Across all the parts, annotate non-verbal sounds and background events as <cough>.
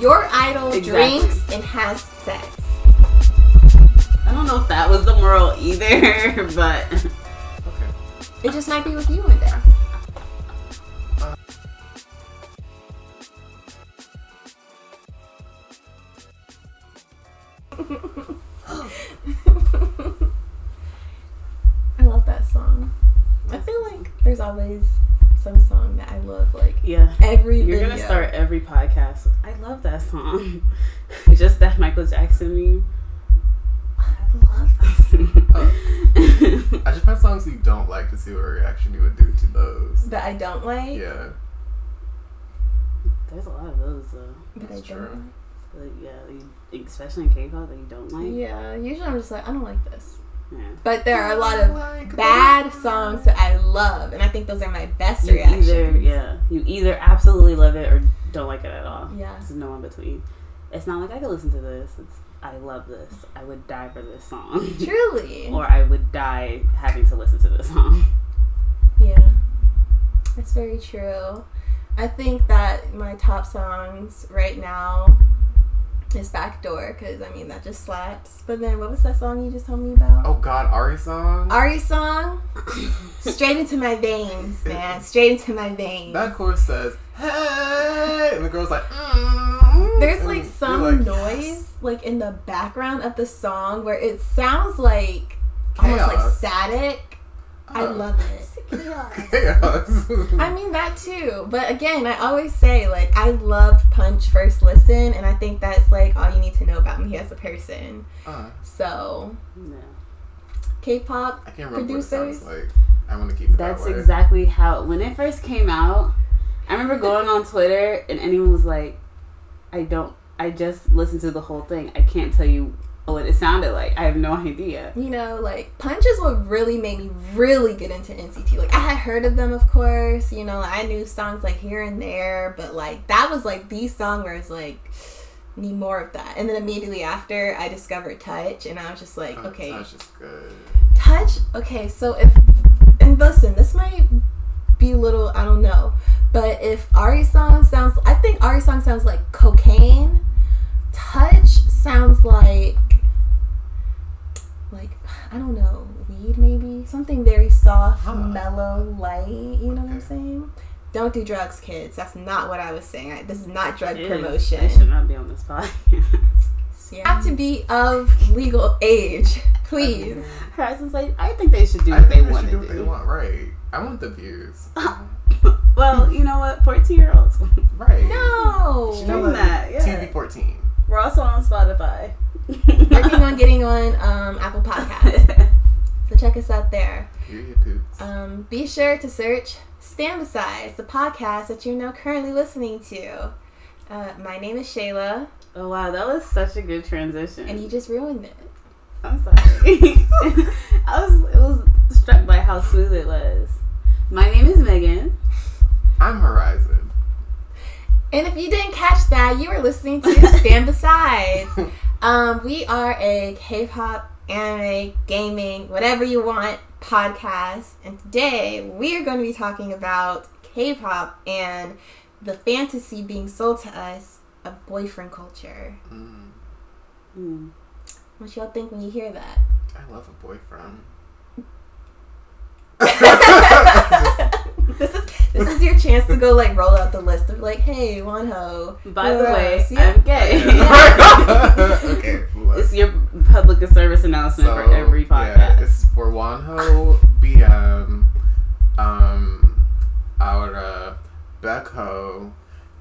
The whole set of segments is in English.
Your idol Exactly. drinks and has sex. I don't know if that was the moral either, <laughs> but Okay. <laughs> It just might be with you one day. <laughs> I love that song. I feel like there's always some song that I love, like yeah. every You're video. gonna start every podcast. I love that <laughs> song. <laughs> Just that Michael Jackson meme. I love that. <laughs> Oh. I just find songs you don't like to see what reaction you would do to those. that I don't like. Yeah. There's a lot of those though. That I That's don't true. Like, yeah, especially in K-pop that you don't like. like. Yeah, usually I'm just like, I don't like this. Yeah. But there are a lot of Like bad that. songs that I love, and I think those are my best You reactions. either yeah, you either absolutely love it or don't like it at all. Yeah. There's no in between. It's not like I could listen to this. It's I love this. I would die for this song. <laughs> Truly. or I would die having to listen to this song. <laughs> Yeah. That's very true. I think that my top songs right now is Backdoor, because I mean, that just slaps. But then, what was that song you just told me about? Oh God, Ari song. Ari song? <coughs> Straight into my veins, man. Straight into my veins. That chorus says, "Hey," and the girl's like, mm, There's and like some like, noise yes. like in the background of the song where it sounds like almost like static. I love it. <laughs> Chaos. I mean that too. But again, I always say like I loved Punch first listen and I think that's like all you need to know about me as a person. Uh, So Yeah. K-pop I can't remember what it sounds Producers. like. I want to keep it That's that way. exactly how when it first came out. I remember going on Twitter and anyone was like, "I don't. I just listened to the whole thing. I can't tell you what it sounded like. I have no idea." you know, like Punch is what really made me really get into NCT. Like I had heard of them, of course. You know, I knew songs like here and there, but like that was like the song where it's like need more of that. And then immediately after, I discovered Touch, and I was just like, Oh, okay, Touch is good. Touch. Okay, so if and listen, this might be a little I don't know, but if Ari song sounds, I think Ari song sounds like cocaine. Touch sounds like like I don't know, weed maybe something very soft, Huh. mellow, light. You know what I'm saying? Don't do drugs, kids. That's not what I was saying. I, this is not drug It is. promotion. They should not be on this podcast. <laughs> You have to be of legal age, please. <laughs> Horizon's like, I think they should do I what think they they want should to do what they want, right? I want the views. <laughs> well, you know what? Fourteen year olds. right. No. She Doing know that, yeah. TV fourteen. We're also on Spotify. working on getting on um, Apple Podcasts. So check us out there. Period poops. Um, be sure to search Stand Besides, the podcast that you're now currently listening to. Uh, my name is Shayla, oh wow, that was such a good transition. and you just ruined it. I'm sorry. <laughs> I was it was struck by how smooth it was. My name is Megan. I'm Horizon. And if you didn't catch that, you were listening to <laughs> Stand Besides. <laughs> Um, we are a K-pop, anime, gaming, whatever you want podcast, and today we are going to be talking about K-pop and the fantasy being sold to us of boyfriend culture. Mm, Hmm. What y'all think when you hear that? I love a boyfriend. <laughs> this is this is your chance to go like roll out the list of like, hey, Wonho. By the way, else? Yeah. I'm gay. <laughs> <laughs> okay. It's your public service announcement for every podcast. Yeah, it's for Wonho, BM, um, Aura, Becco,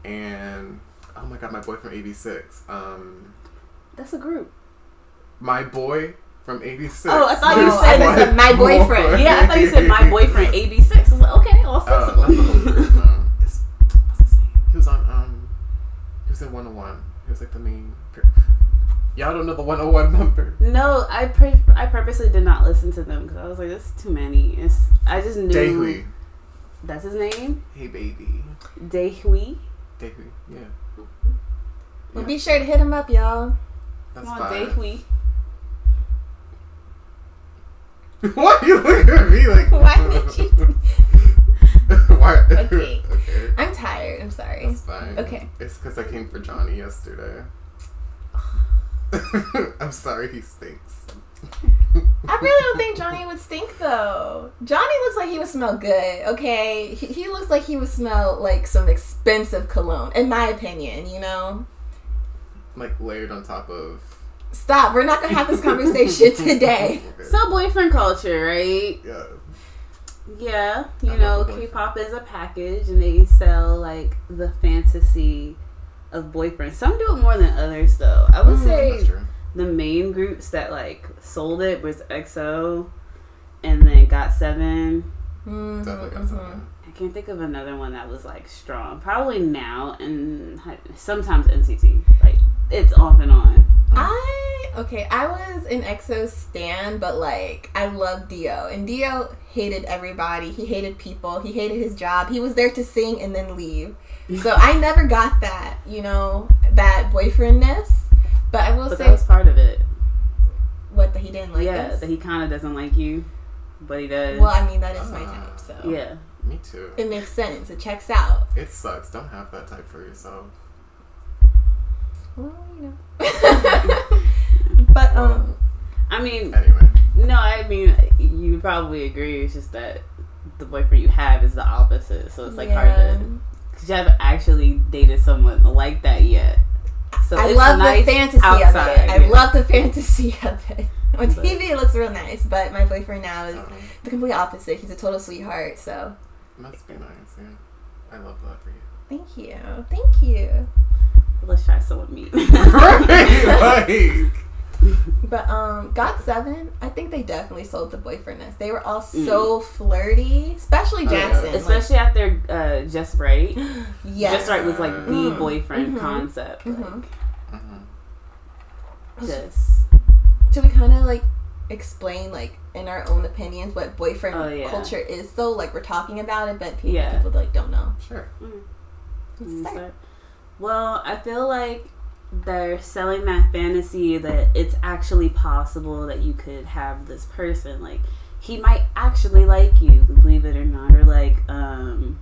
and oh my god, my boy from AB6. Um, That's a group. my boy from '86. Oh, I thought you said I said my boyfriend. <laughs> Yeah, I thought you said my boyfriend AB6. I was like, okay, I'll say Uh, um, what's his name? He was on um, he was in 101. He was like the main. Per- Y'all don't know the 101 number. No, I pre- I purposely did not listen to them because I was like, this is too many. It's I just knew Daehwi. that's his name, Hey baby. Daehwi. Daehwi. Yeah. Well, be sure to hit him up, y'all. That's Come on, fine. <laughs> Why are you looking at me like? <laughs> Why did you? <laughs> Why? Okay. okay. I'm tired. I'm sorry. That's fine. Okay. It's because I came for Johnny yesterday. <laughs> I'm sorry, he stinks. I really don't think Johnny would stink though. Johnny looks like he would smell good. Okay, he, he looks like he would smell like some expensive cologne, in my opinion. You know. like layered on top of. Stop. We're not gonna have this conversation <laughs> today. <laughs> Okay. So boyfriend culture, right? yeah. Yeah, you I know, love the boyfriend. K-pop is a package, and they sell like the fantasy of boyfriends. Some do it more than others, though. I would Mm, say That's true. the main groups that like sold it was EXO, and then Got Seven. Mhm, Definitely got mhm. I can't think of another one that was like strong. Probably now and sometimes NCT. Like it's off and on. I okay. I was an EXO stan, but like I love Dio, and Dio hated everybody. He hated people. He hated his job. He was there to sing and then leave. So I never got that, you know, that boyfriendness. But I will But say that was part of it. what that he didn't like yeah, us. that he kind of doesn't like you, but he does. well, I mean that is my Ah. type, so yeah. Me too. it makes sense. It checks out. It sucks. Don't have that type for yourself. Well, you know. <laughs> but um, I mean, Anyway. no, I mean, you probably agree. It's just that the boyfriend you have is the opposite, so it's like hard to. Cause you haven't actually dated someone like that yet. So I it's love nice the fantasy outside, of it. I yeah. love the fantasy <laughs> of it. On But- TV, it looks real nice, but my boyfriend now is Um, the complete opposite. He's a total sweetheart. So must be nice. Yeah. I love that for you. thank you, thank you. Let's try someone meet. <laughs> like, <laughs> <laughs> But um, Got Seven, I think they definitely sold the boyfriendness. They were all Mm. so flirty, especially Oh, yeah. Jackson. like- Especially after uh, Just Right. <gasps> yes. Just Right was like the Mm. boyfriend Mhm. concept. Like, Mhm. mhm. Just Should we kind of like explain like in our own opinions what boyfriend Oh, yeah. culture is? Though, like we're talking about it, but people, Yeah. people like don't know. Sure. Let's Mm, start. start. Well, I feel like they're selling that fantasy that it's actually possible that you could have this person. Like, he might actually like you, believe it or not, or like, um,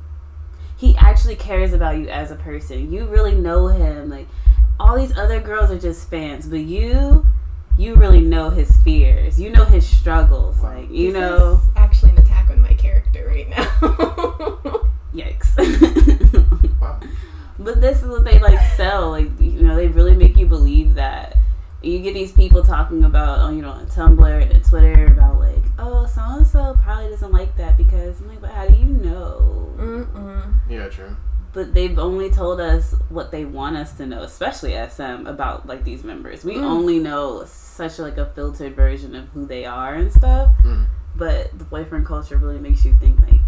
he actually cares about you as a person. You really know him. Like, all these other girls are just fans, but you, you really know his fears. You know his struggles. Like, you This know, is actually an attack on my character right now. <laughs> yikes. <laughs> Wow. But this is what they like sell. Like you know, they really make you believe that. You get these people talking about, oh, you know, on Tumblr and Twitter about like, oh, so and so probably doesn't like that because I'm like, but how do you know? Mm-mm. Yeah, true. But they've only told us what they want us to know, especially SM about like these members. We Mm. only know such like a filtered version of who they are and stuff. Mm. But the boyfriend culture really makes you think like,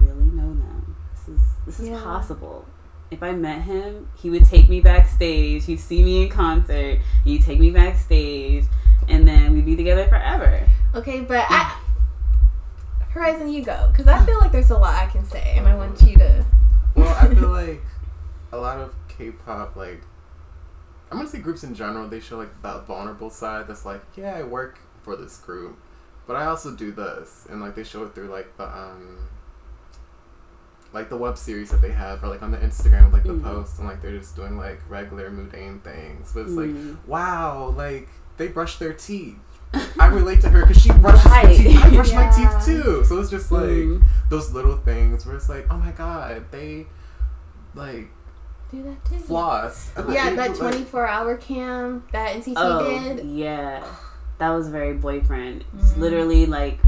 really know them. This is this is Yeah. possible. If I met him, he would take me backstage. He'd see me in concert. He'd take me backstage, and then we'd be together forever. Okay, but I, Horizon, you go because I feel like there's a lot I can say, and I want you to. Well, I feel <laughs> like a lot of K-pop, like I'm gonna say groups in general, they show like that vulnerable side. That's like, yeah, I work for this group, but I also do this, and like they show it through like the um, like the web series that they have, or like on the Instagram, like the Mhm. post, and like they're just doing like regular mundane things. But it's like, Mm. wow, like they brush their teeth. I relate to her because she brushes Right. her teeth. I brush my <laughs> teeth too. So it's just like Mm. those little things where it's like, oh my god, they like Do that too. floss. And, Yeah, they, that like- 24 hour cam that NCT Oh did. yeah, that was very boyfriend. It's Mhm. literally like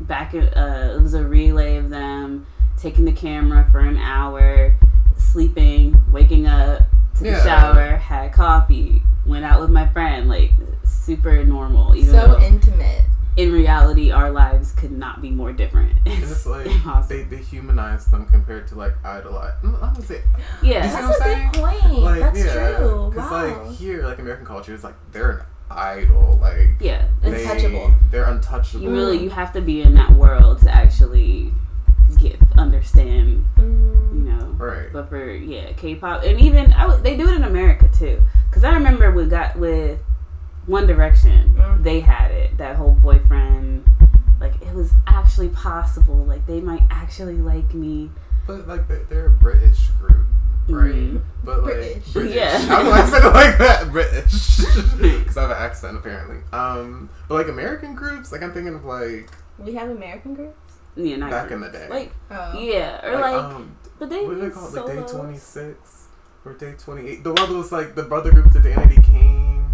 back. at- Uh, it was a relay of them taking the camera for an hour, sleeping, waking up, took Yeah. a shower, had coffee, went out with my friend. Like super normal. Even So intimate. in reality, our lives could not be more different. <laughs> It's it's like impossible. they, they humanize them compared to like idolize. I'm gonna say yeah. You see That's what a I'm good point. like That's yeah, true. because Wow. like here, like American culture is like they're an idol. Like yeah. they, Untouchable. They're untouchable. You really you have to be in that world to actually But for yeah, K-pop, and even I w- they do it in America too. Cause I remember we got with One Direction, Mm. they had it that whole boyfriend. Like it was actually possible. Like they might actually like me. But like they're, they're a British group, right? Mhm. But like British. British. Yeah. <laughs> I don't know I said like that. British, <laughs> because I have an accent apparently. Um, but like American groups, like I'm thinking of like We have American groups. Yeah, not back in the day. Like Oh. yeah, or like, um, but they what do they call it? Like day twenty six or day twenty eight. The one that was like the brother group to Danity Kane.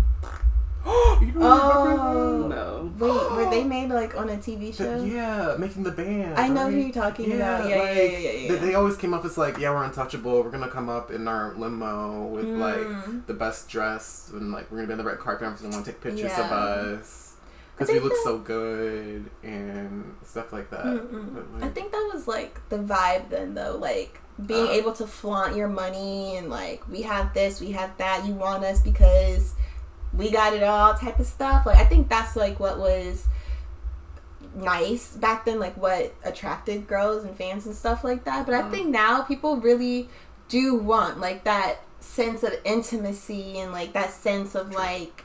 you don't Oh. remember No. <gasps> Wait, were they made like on a TV show? The- yeah, making the band. I know who you're talking about. Yeah, like, yeah, yeah, yeah, yeah. They, they always came up as like, yeah, we're untouchable. We're gonna come up in our limo with like Mm. the best dress and like we're gonna be on the red carpet. Everyone's gonna take pictures of us I because we think look that- so good and stuff like that. But, I think that was like the vibe then, though. Like being Uh. able to flaunt your money and like we have this, we have that. You want us because we got it all, type of stuff. Like I think that's like what was nice back then, like what attracted girls and fans and stuff like that. But I Mhm. think now people really do want like that sense of intimacy and like that sense of like.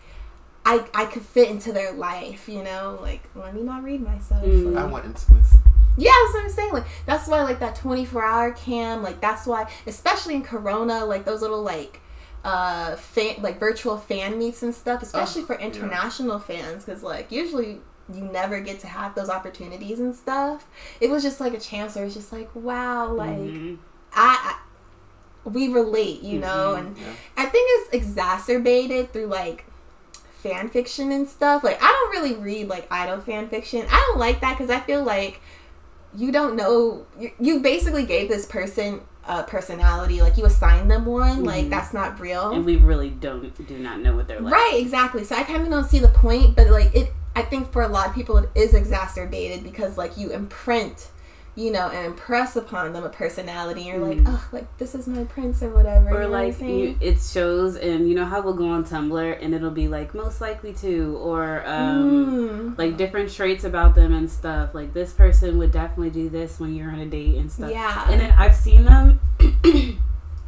I, I could fit into their life, you know. Like, let me not read myself. Mm. like- I want intimacy. yeah, that's what I'm saying. Like that's why like that 24 hour cam, like that's why especially in Corona, like those little like uh fan like virtual fan meets and stuff, especially Oh, for yeah. international fans cuz like usually you never get to have those opportunities and stuff. It was just like a chance where it's just like, wow, like Mhm. I, I we relate, you know, Mhm. and Yeah. I think it's exacerbated through like fan fiction and stuff. Like I don't really read like idol fan fiction. I don't like that because I feel like you don't know. You, you basically gave this person a personality. Like you assigned them one. Like Mhm. that's not real. and we really don't do not know what they're like. Right, exactly. So I kind of don't see the point, but like it, I think for a lot of people it is exacerbated because like you imprint, you know, and impress upon them a personality. You're Mhm. like, oh, like this is my prince or whatever. you Or know like you, it shows, and you know how we'll go on Tumblr and it'll be like most likely to, or um, Mm. like different traits about them and stuff. Like this person would definitely do this when you're on a date and stuff. Yeah. And then I've seen them. <clears throat>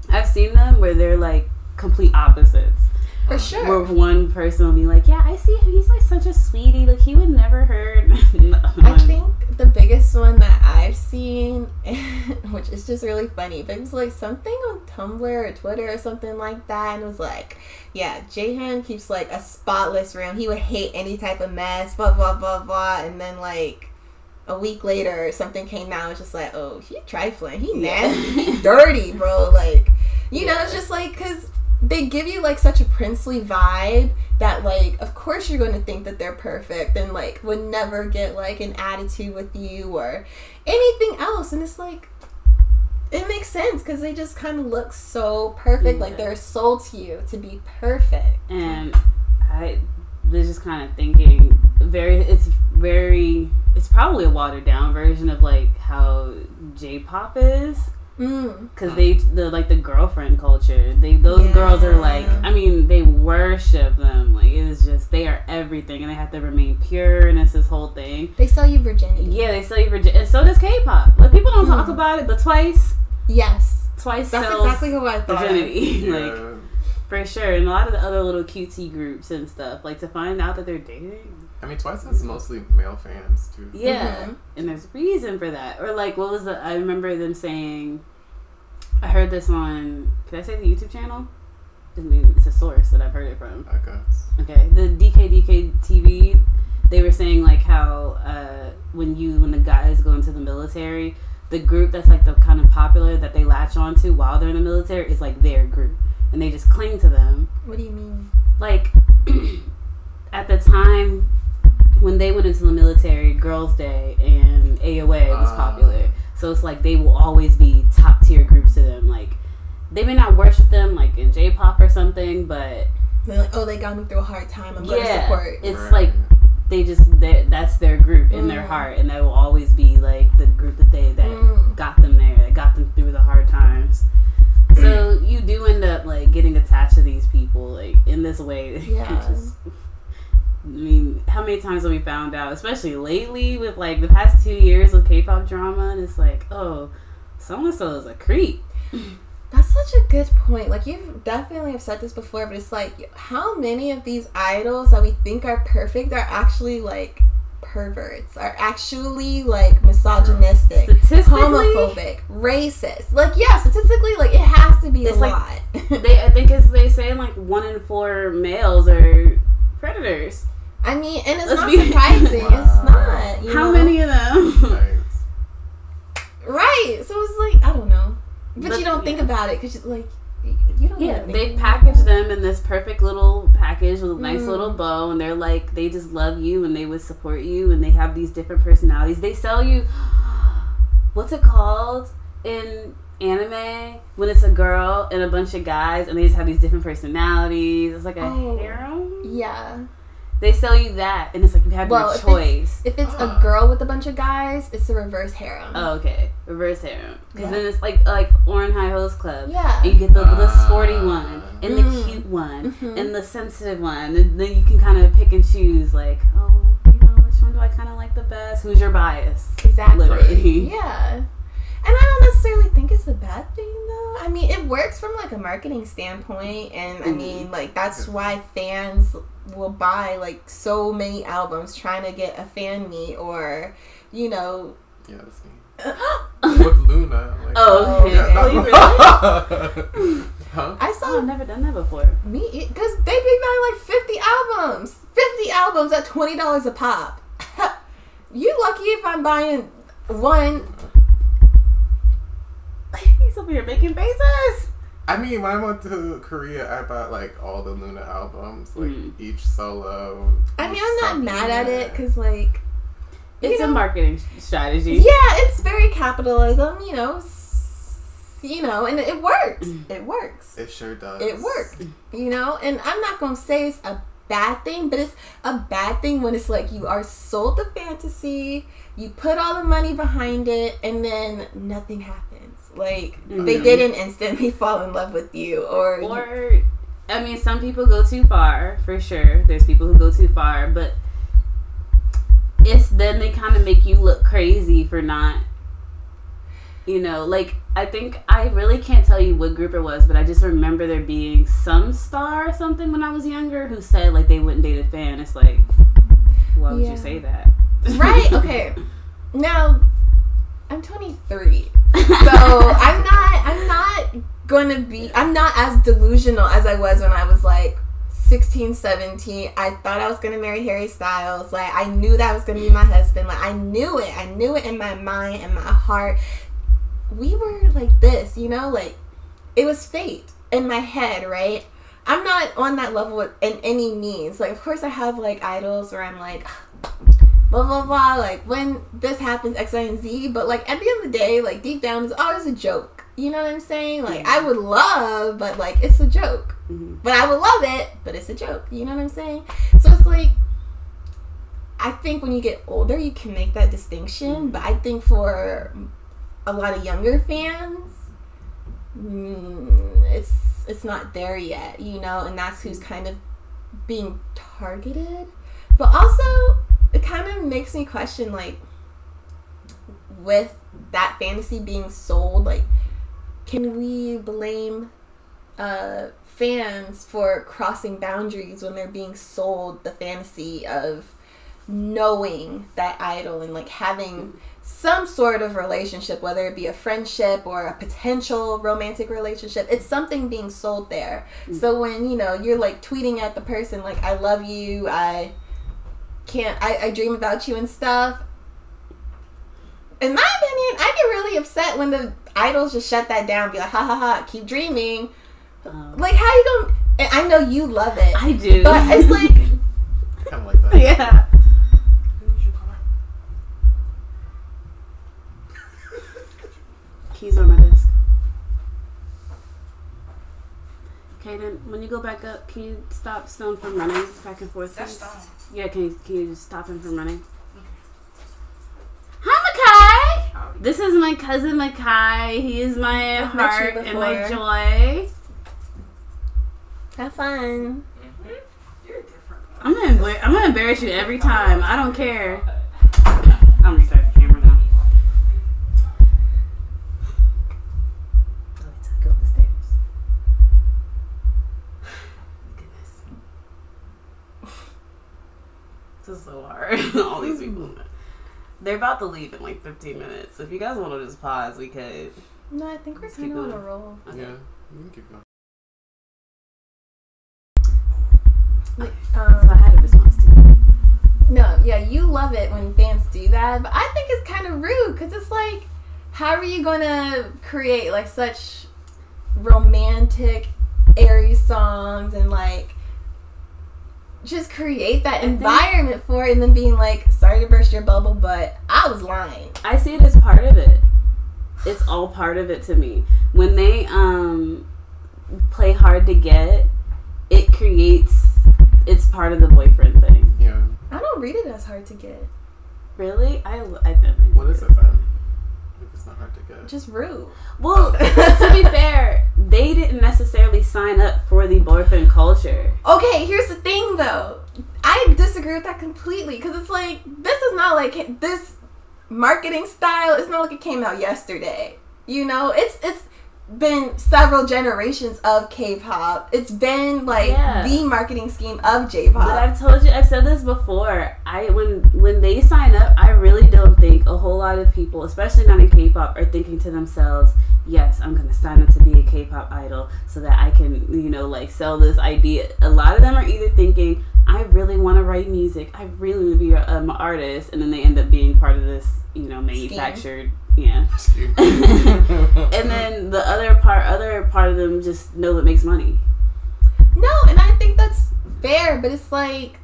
I've seen them where they're like complete opposites. for sure. Where one person will be like, "Yeah, I see him. He's like such a sweetie. Like he would never hurt." <laughs> I think the biggest one that I've seen, <laughs> which is just really funny, but it was like something on Tumblr or Twitter or something like that, and it was like, yeah, Jaehyun keeps like a spotless room. He would hate any type of mess, blah blah blah blah, and then like a week later, something came out. It's just like, oh, he trifling, he nasty, he <laughs> dirty, bro. Like, you know, it's just like because they give you like such a princely vibe that like of course you're going to think that they're perfect and like would never get like an attitude with you or anything else. And it's like it makes sense because they just kind of look so perfect. Like they're sold to you to be perfect. And I was just kind of thinking very it's very it's probably a watered down version of like how J-pop is. Because they the like the girlfriend culture they those girls are like I mean they worship them. Like it is just they are everything and they have to remain pure and it's this whole thing. They sell you virginity. Yeah they sell you virginity. and so does K-pop. Like people don't talk Mm. about it but twice yes. twice that's sells exactly who i thought virginity <laughs> like for sure. And a lot of the other little cutesy groups and stuff like to find out that they're dating I mean, Twice has mostly male fans too. Yeah, Mhm. and there's reason for that. Or like, what was the? I remember them saying. I heard this on. Can I say the YouTube channel? I mean, it's a source that I've heard it from. I guess. Okay, the DKDK TV. They were saying like how uh, when you when the guys go into the military, the group that's like the kind of popular that they latch onto while they're in the military is like their group, and they just cling to them what do you mean like <clears throat> at the time when they went into the military, Girls' Day and AOA was Ah. popular. So it's like they will always be top tier groups to them. Like they may not worship them like in J pop or something, but They're like oh they got me through a hard time i'm gonna Yeah. support it's Right. like they just they, that's their group in their Mm. heart, and that will always be like the group that they that Mm. got them there, that got them through the hard times. So <clears throat> you do end up like getting attached to these people like in this way. <laughs> Yeah. Just- I mean, how many times have we found out, especially lately with like the past two years of K-pop drama, and it's like, oh, so and so is a creep. That's such a good point. Like you've definitely have said this before, but it's like how many of these idols that we think are perfect are actually like perverts are actually like misogynistic, homophobic, racist. Like, yeah, statistically, like it has to be It's a like- lot. they I think it's they say like one in four males are predators. I mean, and it's Let's not be- surprising. Wow. It's <laughs> not. you How know? many of them? <laughs> Right. So it's like I don't know, but, But, you don't think about it because like you don't. Yeah, they package about them in this perfect little package with a nice Mm. little bow, and they're like, they just love you and they would support you, and they have these different personalities. They sell you, <gasps> what's it called in anime when it's a girl and a bunch of guys, and they just have these different personalities. It's like a Oh. harem. Yeah. They sell you that, and it's like you have Well, your if it's- choice. If it's a girl with a bunch of guys, it's a reverse harem. Oh, okay, reverse harem. Because Yeah. then it's like like Ouran High Host Club. Yeah. And you get the, the Ah. sporty one and the Mm. cute one Mhm. and the sensitive one. And then you can kind of pick and choose, like, oh, you know, which one do I kind of like the best? Who's your bias? Exactly. Literally. Yeah. And I don't necessarily think it's a bad thing though. I mean, it works from like a marketing standpoint and I Mhm. mean, like that's why fans will buy like so many albums trying to get a fan meet or, you know, Yeah, that's me. <gasps> With LOONA. Like, Oh, okay. Yeah, Oh, no. you really? <laughs> huh? I Oh, saw I've never done that before. me because they be buying like 50 albums. 50 albums at $20 a pop. <laughs> you lucky if I'm buying one. <laughs> He's over here making faces. I mean, when I went to Korea, I bought like all the LOONA albums, like Mm. each solo. I mean, I'm not mad at it because like You It's a marketing strategy. Yeah, it's very capitalism, you know. s- You know, and it works. It works. It sure does. It works. You know, and I'm not gonna say it's a bad thing, but it's a bad thing when it's like you are sold the fantasy, you put all the money behind it, and then nothing happens. Like they Mhm. didn't instantly <laughs> fall in love with you, or, Or, I mean, some people go too far for sure. There's people who go too far, but it's then they kind of make you look crazy for not, you know, like I think I really can't tell you what group it was, but I just remember there being some star or something when I was younger who said like they wouldn't date a fan. It's like, why would Yeah. you say that? Right? Okay. Now, I'm 23. <laughs> so I'm not I'm not gonna be I'm not as delusional as I was when I was like 16, 17. I thought I was gonna marry Harry Styles. Like I knew that was gonna be my husband. Like I knew it. I knew it in my mind and my heart. We were like this, you know, like it was fate in my head, right? I'm not on that level in any means. Like of course I have like idols where I'm like blah blah blah like when this happens x y and z but like at the end of the day like deep down it's always a joke. You know what i'm saying? Like i would love but like it's a joke. Mhm. but i would love it but it's a joke. You know what i'm saying? So it's like i think when you get older you can make that distinction but i think for a lot of younger fans mm, it's it's not there yet you know and that's who's kind of being targeted. But also it kind of makes me question like with that fantasy being sold like can we blame uh fans for crossing boundaries when they're being sold the fantasy of knowing that idol and like having some sort of relationship whether it be a friendship or a potential romantic relationship? It's something being sold there. So when you know you're like tweeting at the person like i love you. I can't I, I dream about you and stuff. In my opinion, I get really upset when the idols just shut that down, be like, ha ha ha, keep dreaming. Um, Like how you gonna and I know you love it. I do, but it's like <laughs> kind of like that. yeah. <laughs> Keys on my desk. Kaden, when you go back up, can you stop Stone from running back and forth? That's stone. Yeah, can you, can you just stop him from running? Hi, Makai! This is my cousin Makai. He is my I've heart and my joy. have fun. Mm-hmm. You're different. I'm gonna, I'm gonna embarrass you every time. I don't care. <laughs> I'm restart is. <laughs> All these people. <laughs> They're about to leave in like 15 minutes. If you guys want to just pause, we could. No, I think we're Let's kind of on a going. roll. Okay. Yeah, you can keep going. So I Um, had a response to it. no, yeah, you love it when fans do that, but I think it's kind of rude because it's like, how are you gonna create like such romantic, airy songs and like just create that think- environment for it and then being like, sorry to burst your bubble, but I was lying. I see it as part of it. It's all part of it to me. When they um play hard to get, it creates. It's part of the boyfriend thing. Yeah. I don't read it as hard to get. Really? I I never. What is it then? If hard to get. Just rude. Well, <laughs> to be fair, they didn't necessarily sign up for the boyfriend culture. Okay, here's the thing though. I disagree with that completely because it's like this is not like this marketing style. It's not like it came out yesterday. You know, it's it's been several generations of K-pop. It's been like Yeah. the marketing scheme of J-pop. But I've told you, I've said this before. I when when they sign up, I really don't think a whole lot of people, especially not in K-pop, are thinking to themselves, "Yes, I'm gonna sign up to be a K-pop idol so that I can, you know, like sell this idea." A lot of them are either thinking, "I really want to write music. I really want to be um, an artist," and then they end up being part of this, you know, manufactured, yeah. <laughs> Excuse <laughs> and then the other part, other part of them just know it makes money. no, and I think that's fair, but it's like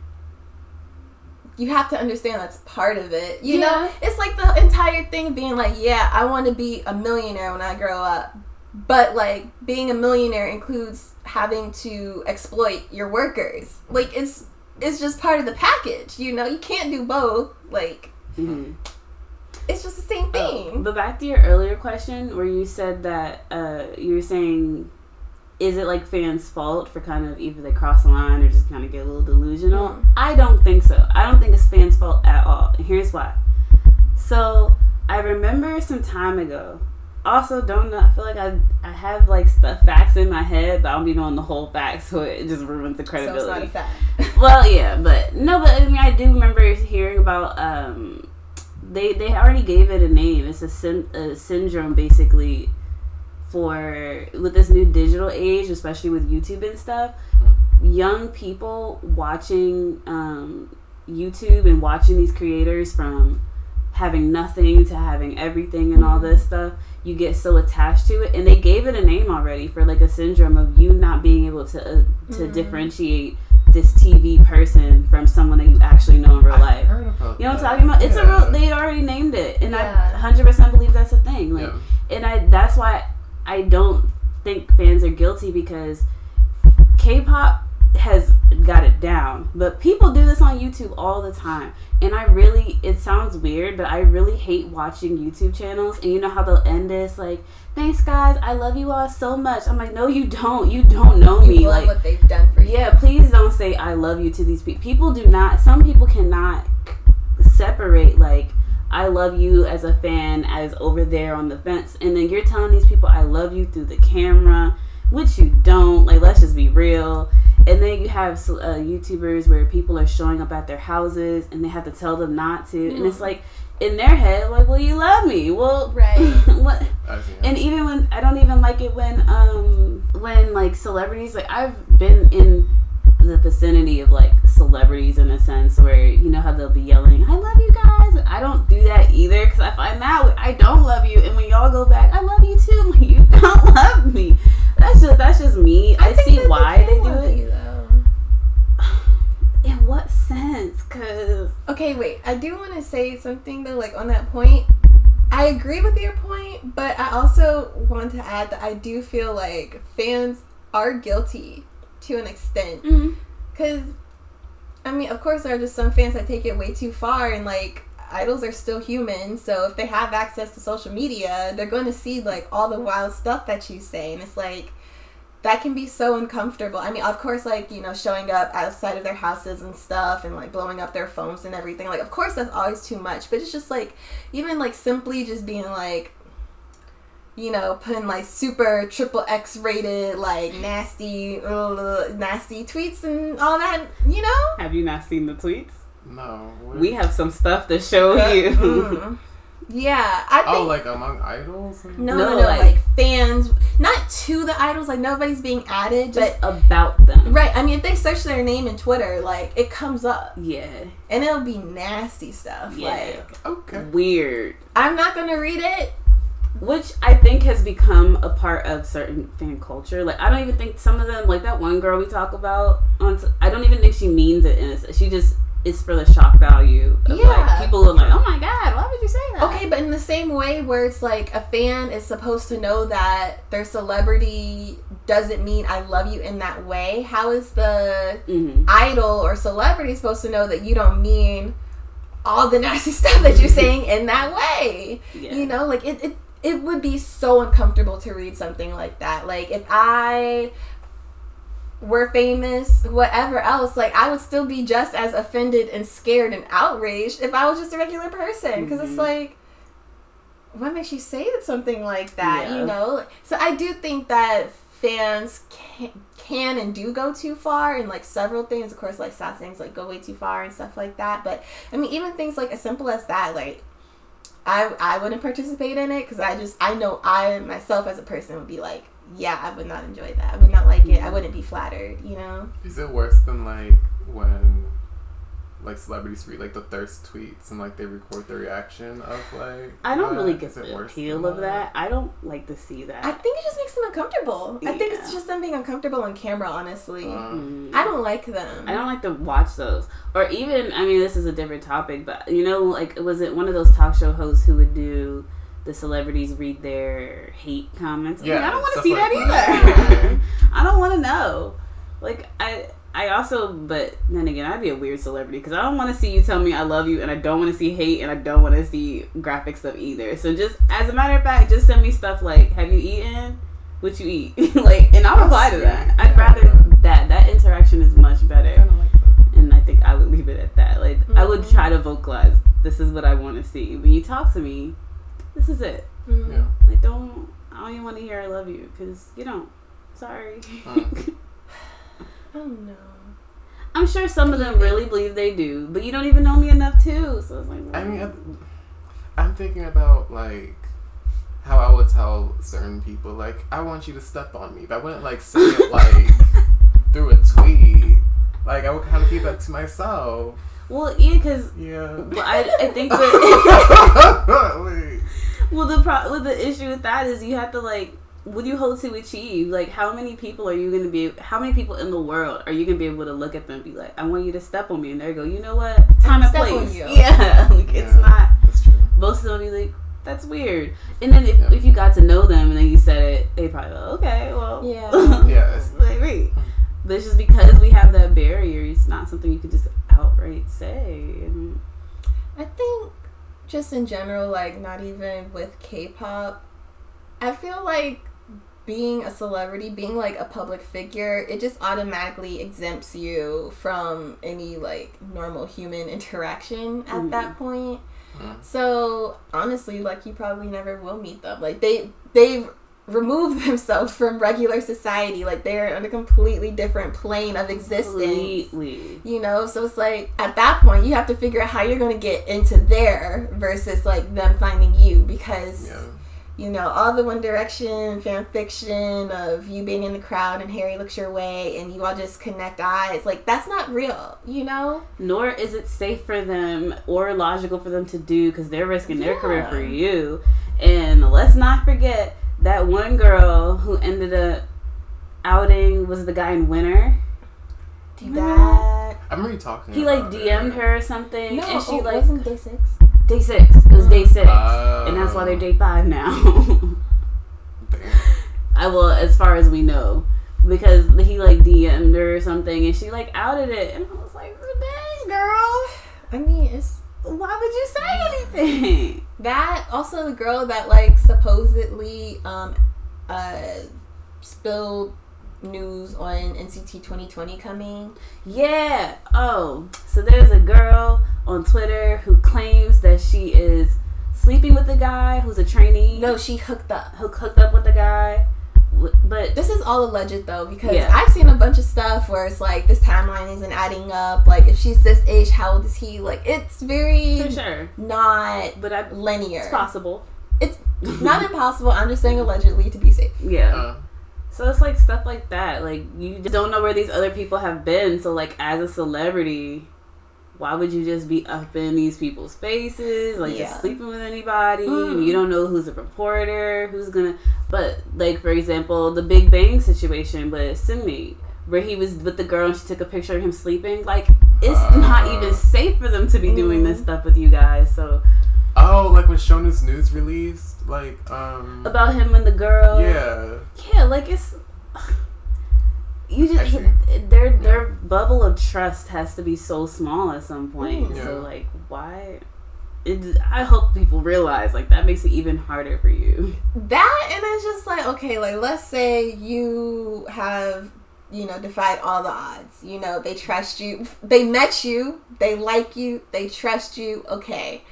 you have to understand that's part of it. You know, it's like the entire thing being like, yeah, I want to be a millionaire when I grow up. But like being a millionaire includes having to exploit your workers. Like it's it's just part of the package, you know? You can't do both. Like Mhm. it's just the same thing. But back to your earlier question, where you said that uh, you were saying, is it like fans' fault for kind of either they cross the line or just kind of get a little delusional? Mm. I don't think so. I don't think it's fans' fault at all. And here's why. So I remember some time ago. Also, don't know. I feel like I I have like stuff facts in my head, but I don't be knowing the whole facts, so it just ruins the so credibility it's not a fact. <laughs> well, yeah, but no, but I mean, I do remember hearing about um, they they already gave it a name. It's a, syn- a syndrome basically for with this new digital age, especially with YouTube and stuff. Young people watching um, YouTube and watching these creators from having nothing to having everything and all this stuff you get so attached to it and they gave it a name already for like a syndrome of you not being able to uh, to Mhm. differentiate this TV person from someone that you actually know in real I life. heard about You know what I'm talking about? It's a real. They already named it, and Yeah. I 100% believe that's a thing. Like, Yeah. and I that's why I don't think fans are guilty because K-pop has got it down. But people do this on YouTube all the time. And I really it sounds weird, but I really hate watching YouTube channels and you know how they'll end this like, Thanks guys, I love you all so much. I'm like, No you don't. You don't know me. Like what they've done for you. yeah, please don't say I love you to these people. People do not. Some people cannot separate like I love you as a fan as over there on the fence, and then you're telling these people I love you through the camera, which you don't. Like, let's just be real. And then you have uh, YouTubers where people are showing up at their houses and they have to tell them not to, and it's like in their head, like, well, you love me. Well, Right. <laughs> what? I see. and even when I don't even like it when um when like celebrities like I've been in the vicinity of like celebrities in a sense where you know how they'll be yelling I love you guys I don't do that either because I find out I don't love you and when y'all go back I love you too like you <laughs> don't love me that's just that's just me I, think see why can they do it you, though. in what sense because Okay, wait. I do want to say something though, like on that point. I agree with your point, but I also want to add that I do feel like fans are guilty to an extent. Mm-hmm. Because, I mean, of course, there are just some fans that take it way too far, and like, idols are still human, so if they have access to social media, they're going to see like all the wild stuff that you say, and it's like, that can be so uncomfortable. I mean, of course, like, you know, showing up outside of their houses and stuff and like blowing up their phones and everything. Like, of course, that's always too much, but it's just like, even like simply just being like, you know, putting like super triple X rated, like nasty, uh, nasty tweets and all that, you know? have you not seen the tweets No. what- We have some stuff to show you. Mm. <laughs> Yeah, I oh, think Oh, like among idols? no, No, no, no, like- like, fans, not to the idols. Like nobody's being added, Just but about them. right. I mean, if they search their name in Twitter, like it comes up, Yeah. and it'll be nasty stuff. Yeah. Like Okay. Weird. I'm not gonna read it. Which I think has become a part of certain fan culture. Like I don't even think some of them, like that one girl we talk about on. T- I don't even think she means it innocent. She just is for the shock value. Of Yeah. Like people are like, oh my god, why would you say that? Okay, but in the same way where it's like a fan is supposed to know that their celebrity doesn't mean I love you in that way, how is the hmm idol or celebrity supposed to know that you don't mean all the <laughs> nasty stuff that you're saying in that way? Yeah. You know, like it, it it would be so uncomfortable to read something like that. Like if I were famous, whatever else, like I would still be just as offended and scared and outraged if I was just a regular person. Because Mhm. it's like, what makes you say something like that? Yeah. You know. So I do think that fans can, can and do go too far in like several things. Of course, like sad things like go way too far and stuff like that. But I mean, even things like as simple as that, like. I, I wouldn't participate in it because I just I know I myself as a person would be like yeah I would not enjoy that I would not like it I wouldn't be flattered you know Is it worse than like when like celebrities read like the thirst tweets and like they record the reaction of like I don't that? really get it the worse appeal of that. I don't like to see that. I think it just makes them uncomfortable I think it's just them being uncomfortable on camera honestly Mm. I don't like them I don't like to watch those. Or even, I mean, this is a different topic, but you know, like, was it one of those talk show hosts who would do the celebrities read their hate comments? Yeah, Yeah, I don't want to see like that that. either. <laughs> <laughs> I don't want to know. Like, I. I also, but then again, I'd be a weird celebrity because I don't want to see you tell me I love you, and I don't want to see hate, and I don't want to see graphic stuff either. So just as a matter of fact, just send me stuff like, "Have you eaten? What you eat?" <laughs> like, and I'll reply to that. I'd Yeah. rather that. That interaction is much better kinda like that. and I think I would leave it at that. Like I would Mhm. try to vocalize, this is what I want to see. When you talk to me, this is it. Mm. Yeah. Like don't I don't even want to hear I love you because you don't. Sorry. Mm. I don't know I'm sure some of them really believe they do, but you don't even know me enough too. So it's like I mean, I- I'm thinking about like how I would tell certain people like I want you to step on me, but I wouldn't like say it like <laughs> through a tweet. Like I would kind of keep that to myself. Well, yeah, because Yeah. well, I I think that <laughs> well the pro- well, the issue with that is you have to like. What do you hope to achieve? Like, how many people are you going to be? How many people in the world are you going to be able to look at them and be like, "I want you to step on me," and they go, "You know what? Time and Step on place." you. Yeah, <laughs> like it's not. That's true. most of them be like, "That's weird." And then if, Yeah. if you got to know them and then you said it, they probably go, "Okay, well, Yeah. <laughs> Yes. like, wait. Mm. But it's just because we have that barrier, it's not something you could just outright say. And I think just in general, like not even with K-pop, I feel like being a celebrity, being like a public figure, it just automatically exempts you from any like normal human <laughs> interaction at that point. Mm. So honestly, like you probably never will meet them. Like they they've removed <laughs> themselves from regular society. Like they're on a completely different plane of existence completely. you know so it's like at that point you have to figure out how you're going to get into there versus like them finding you because Yeah. you know all the one direction fan fiction of you being in the crowd and harry looks your way and you all just connect eyes like that's not real you know Nor is it safe for them or logical for them to do because they're risking their career for you. And let's not forget that one girl who ended up outing was the guy in Winter. Do you that? that I remember you talking. He like DM'd it. her or something, no and she it like wasn't day six day six. It was day six, Oh. and that's why they're oh. day five now. <laughs> I will, as far as we know, because he like DM'd her or something, and she like outed it, and I was like, "Dang, girl, i mean it's why would you say anything?" that also the girl that like supposedly um uh spilled news on nct 2020 coming Yeah. Oh, so there's a girl on Twitter who claims that she is sleeping with a guy who's a trainee. no she hooked up who hooked up with the guy. W- but This is all alleged though, because Yeah. I've seen a bunch of stuff where it's like this timeline isn't adding up. Like if she's this age, how old is he? Like it's very for sure. not But I, linear. it's possible. It's not impossible. I'm just saying allegedly to be safe. Yeah. Uh, So it's like stuff like that. Like you just don't know where these other people have been. So like as a celebrity, why would you just be up in these people's faces, like Yeah. just sleeping with anybody? Mm. You don't know who's a reporter, who's gonna. But like for example, the Big Bang situation with Simi, where he was with the girl and she took a picture of him sleeping. Like it's not Uh. even safe for them to be doing this Mm. stuff with you guys. So oh, like when Shownu's News released, like um, about him and the girl, yeah, Yeah, like it's you just their their bubble of trust has to be so small at some point. Yeah. So like why? It, I hope people realize like that makes it even harder for you. That and it's just like okay, like let's say you have you know defied all the odds. You know they trust you. They met you. They like you. They trust you. Okay.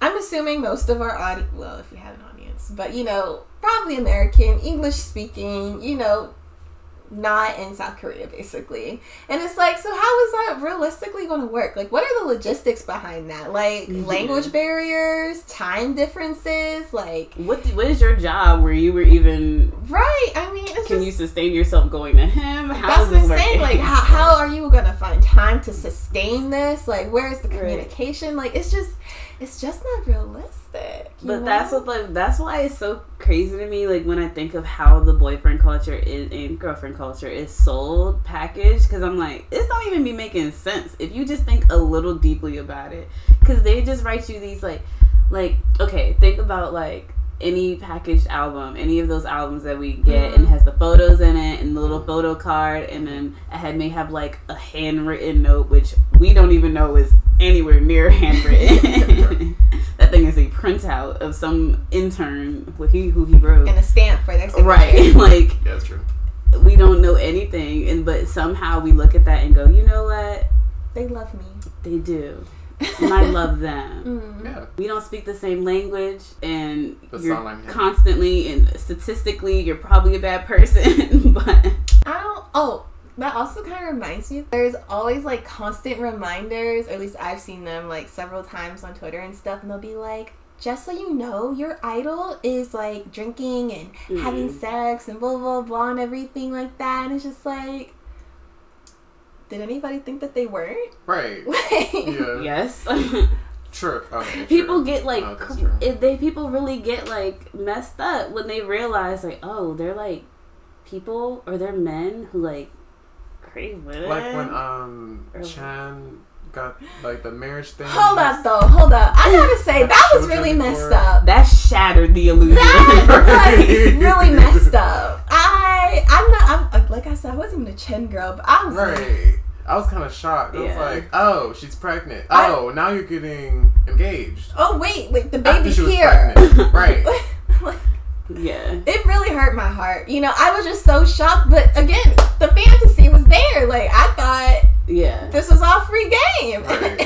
I'm assuming most of our audience, well, if we have an audience, but you know, probably American, English speaking, you know, not in South Korea, basically. And it's like, so how is that realistically going to work? Like, what are the logistics behind that? Like, Mhm. language barriers, time differences, like, What what is your job where you were even right? I mean, can just. you sustain yourself going to him? How that's is what I'm saying. Like, how, how are you gonna find time to sustain this? Like, where is the Right. communication? Like, it's just, it's just not realistic. But know? that's what like that's why it's so crazy to me. Like when I think of how the boyfriend culture is and girlfriend culture is sold, packaged, because I'm like, it's not even be making sense if you just think a little deeply about it. Because they just write you these like, like okay, think about like any packaged album, any of those albums that we get, and has the photos in it and the little photo card, and then it had may have like a handwritten note, which we don't even know is anywhere near <laughs> handwritten. <laughs> that thing is a printout of some intern who he who he wrote. and a stamp for their signature. Right, <laughs> like yeah, that's true. we don't know anything, and but somehow we look at that and go, you know what? They love me. They do, and I love them. Mm. Yeah, We don't speak the same language, and But you're sound like constantly and statistically, you're probably a bad person. but I don't. Oh, that also kind of reminds me. There's always like constant reminders, or at least I've seen them like several times on Twitter and stuff, and they'll be like, "Just so you know, your idol is like drinking and having Mm. sex and blah blah blah and everything like that," and it's just like. Did anybody think that they weren't? <laughs> right. <laughs> Like, Yeah, yes, <laughs> true. Okay, people true. get like No, that's cr- true. if they people really get like messed up when they realize like oh they're like people or they're men who like crave women. like when um Or- Chen got like the marriage thing. Hold up, though. Hold up. I gotta say that was really messed up. that shattered the illusion. That <laughs> was <laughs> really messed up. I I'm not I'm like I said I wasn't even a Chen girl, but I was like, Right. I was kind of shocked. I was like, "Oh, she's pregnant. I- Oh, now you're getting engaged." oh wait, wait, the After baby's she here. pregnant. <laughs> right. Like, yeah. it really hurt my heart. You know, I was just so shocked. But again, the fantasy was there. Like I thought Yeah. this was all free game, <laughs> Right.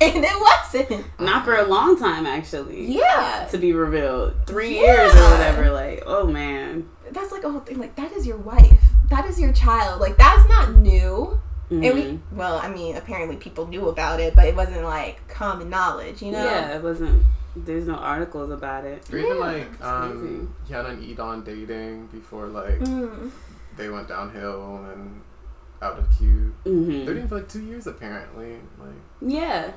and it wasn't. Not for a long time actually. Yeah, To be revealed. Three Yeah. years or whatever. Like, oh man. that's like a whole thing. Like that is your wife. That is your child. Like that's not new. And Mhm. we, well, I mean, apparently people knew about it, but it wasn't like common knowledge, you know? Yeah, it wasn't there's no articles about it. Or even Yeah, like it's um, Hyuna and E'Dawn dating before like Mm. they went downhill and out of queue. hmm They're dating for like two years apparently. Like Yeah.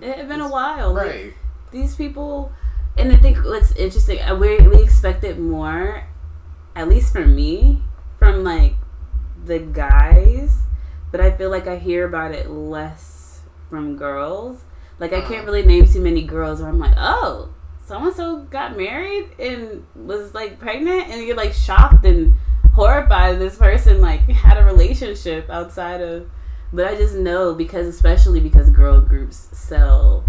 It had been a while. Like, Right. these people and i think what's interesting uh, we, we expected more at least for me from like the guys but i feel like i hear about it less from girls like i can't really name too many girls where i'm like oh so and so got married and was like pregnant and you're like shocked and horrified this person like had a relationship outside of but i just know because especially because girl groups sell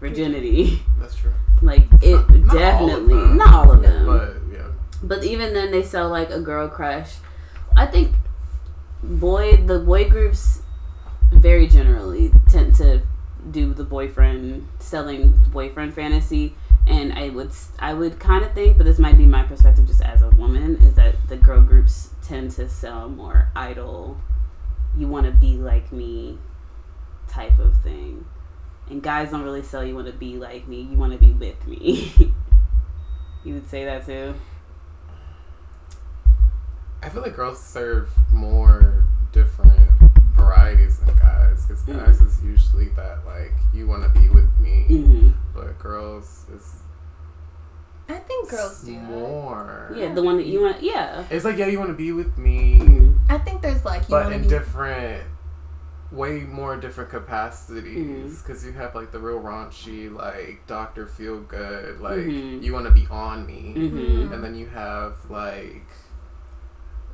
virginity That's true. like it Not- not definitely them. not all of them But yeah. but even then they sell like a girl crush i think boy the boy groups very generally tend to do the boyfriend selling boyfriend fantasy And I would I would kind of think, but this might be my perspective just as a woman, is that the girl groups tend to sell more idol, you want to be like me type of thing. And guys don't really sell you want to be like me, you want to be with me. <laughs> you would say that too? I feel like girls serve more different varieties than guys because Mm. guys is usually that like you want to be with me, hmm but girls is I think girls do more. Yeah, the one that you want. Yeah. It's like yeah, you want to be with me, Mhm. I think there's like you but in be. different, way more different capacities. Because you have like the real raunchy, like Doctor Feel Good, like Mhm. you want to be on me, Mhm. and then you have like.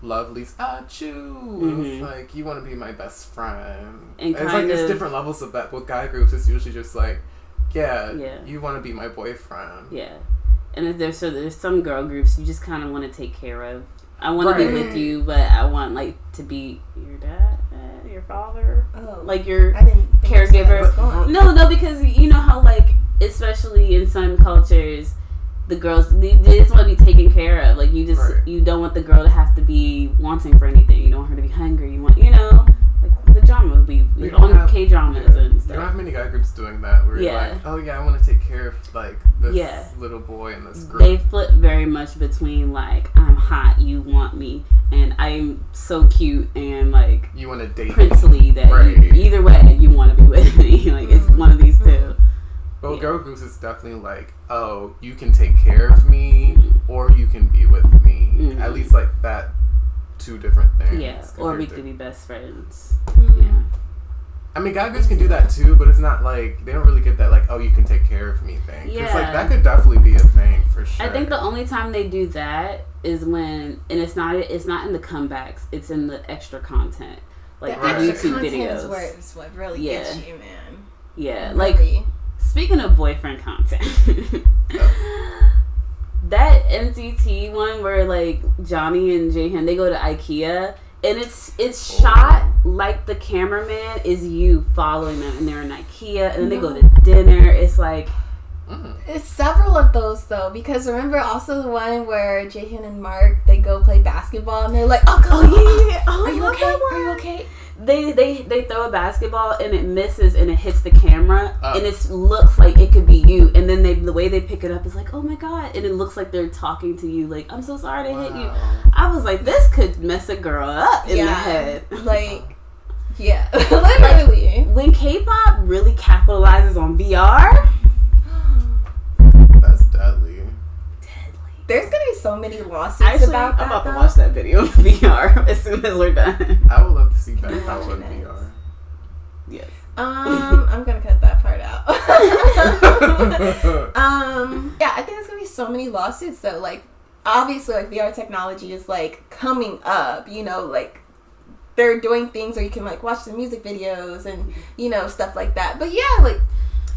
Lovelyz Ah-Choo. Mhm. It's like you want to be my best friend. And it's like kind it's of- different levels of that. With guy groups, it's usually just like, yeah, Yeah. you want to be my boyfriend. Yeah. And if there's so there's some girl groups you just kind of want to take care of. I want to be with you, but I want like to be your dad, uh, your father, oh, like your I didn't think that's where caregiver. that was going. No, no, because you know how like especially in some cultures, the girls they, they just want to be taken care of. Like you just Right. you don't want the girl to have to be wanting for anything. You don't want her to be hungry. You want you know like the drama would be We on K dramas Yeah. and You don't have many guy groups doing that. Where you're like, oh yeah, I want to take care of like this Yeah. little boy in this group. They flip very much between like I'm hot, you want me, and I'm so cute and like you want to date. princely that you- either way you want to be with me. <laughs> like it's one of these two. Mm-hmm. But Yeah. girl groups, is definitely like, oh, you can take care of me, Mhm. or you can be with me. Mhm. At least like that, two different things. Yeah, 'Cause or we di- could be best friends. Mm. Yeah. I mean, guy groups can do that too, but it's not like they don't really get that like, oh, you can take care of me thing. Yeah. like that could definitely be a thing for sure. I think the only time they do that is when, and it's not it's not in the comebacks. It's in the extra content, like the the Right. extra YouTube content videos. is what, is what really Yeah. gets you, man. Yeah, like Really. Speaking of boyfriend content, <laughs> that NCT one where like Johnny and Jaehyun they go to IKEA and it's it's Oh. shot like the cameraman is you following them and they're in IKEA and then they go to dinner. It's like Mm. It's several of those though, because remember also the one where Jaehyun and Mark they go play basketball and they're like, "Oh, God, oh are you okay? Are you okay?" They they they throw a basketball and it misses and it hits the camera Oh. and it looks like it could be you and then they the way they pick it up is like oh my god and it looks like they're talking to you like I'm so sorry to hit you. I was like this could mess a girl up in the Yeah. head. <laughs> Like, yeah, <laughs> literally. when K-pop really capitalizes on VR, That's deadly. Deadly. There's gonna be so many lawsuits Actually, about that. I'm about to watch that video in <laughs> VR <laughs> as soon as we're done. I would love to see that you Ben in? VR. Yes. Um, I'm gonna cut that part out. <laughs> um, yeah, I think there's gonna be so many lawsuits though. Like, obviously, like VR technology is like coming up. You know, like they're doing things where you can like watch the music videos and you know stuff like that. But yeah, like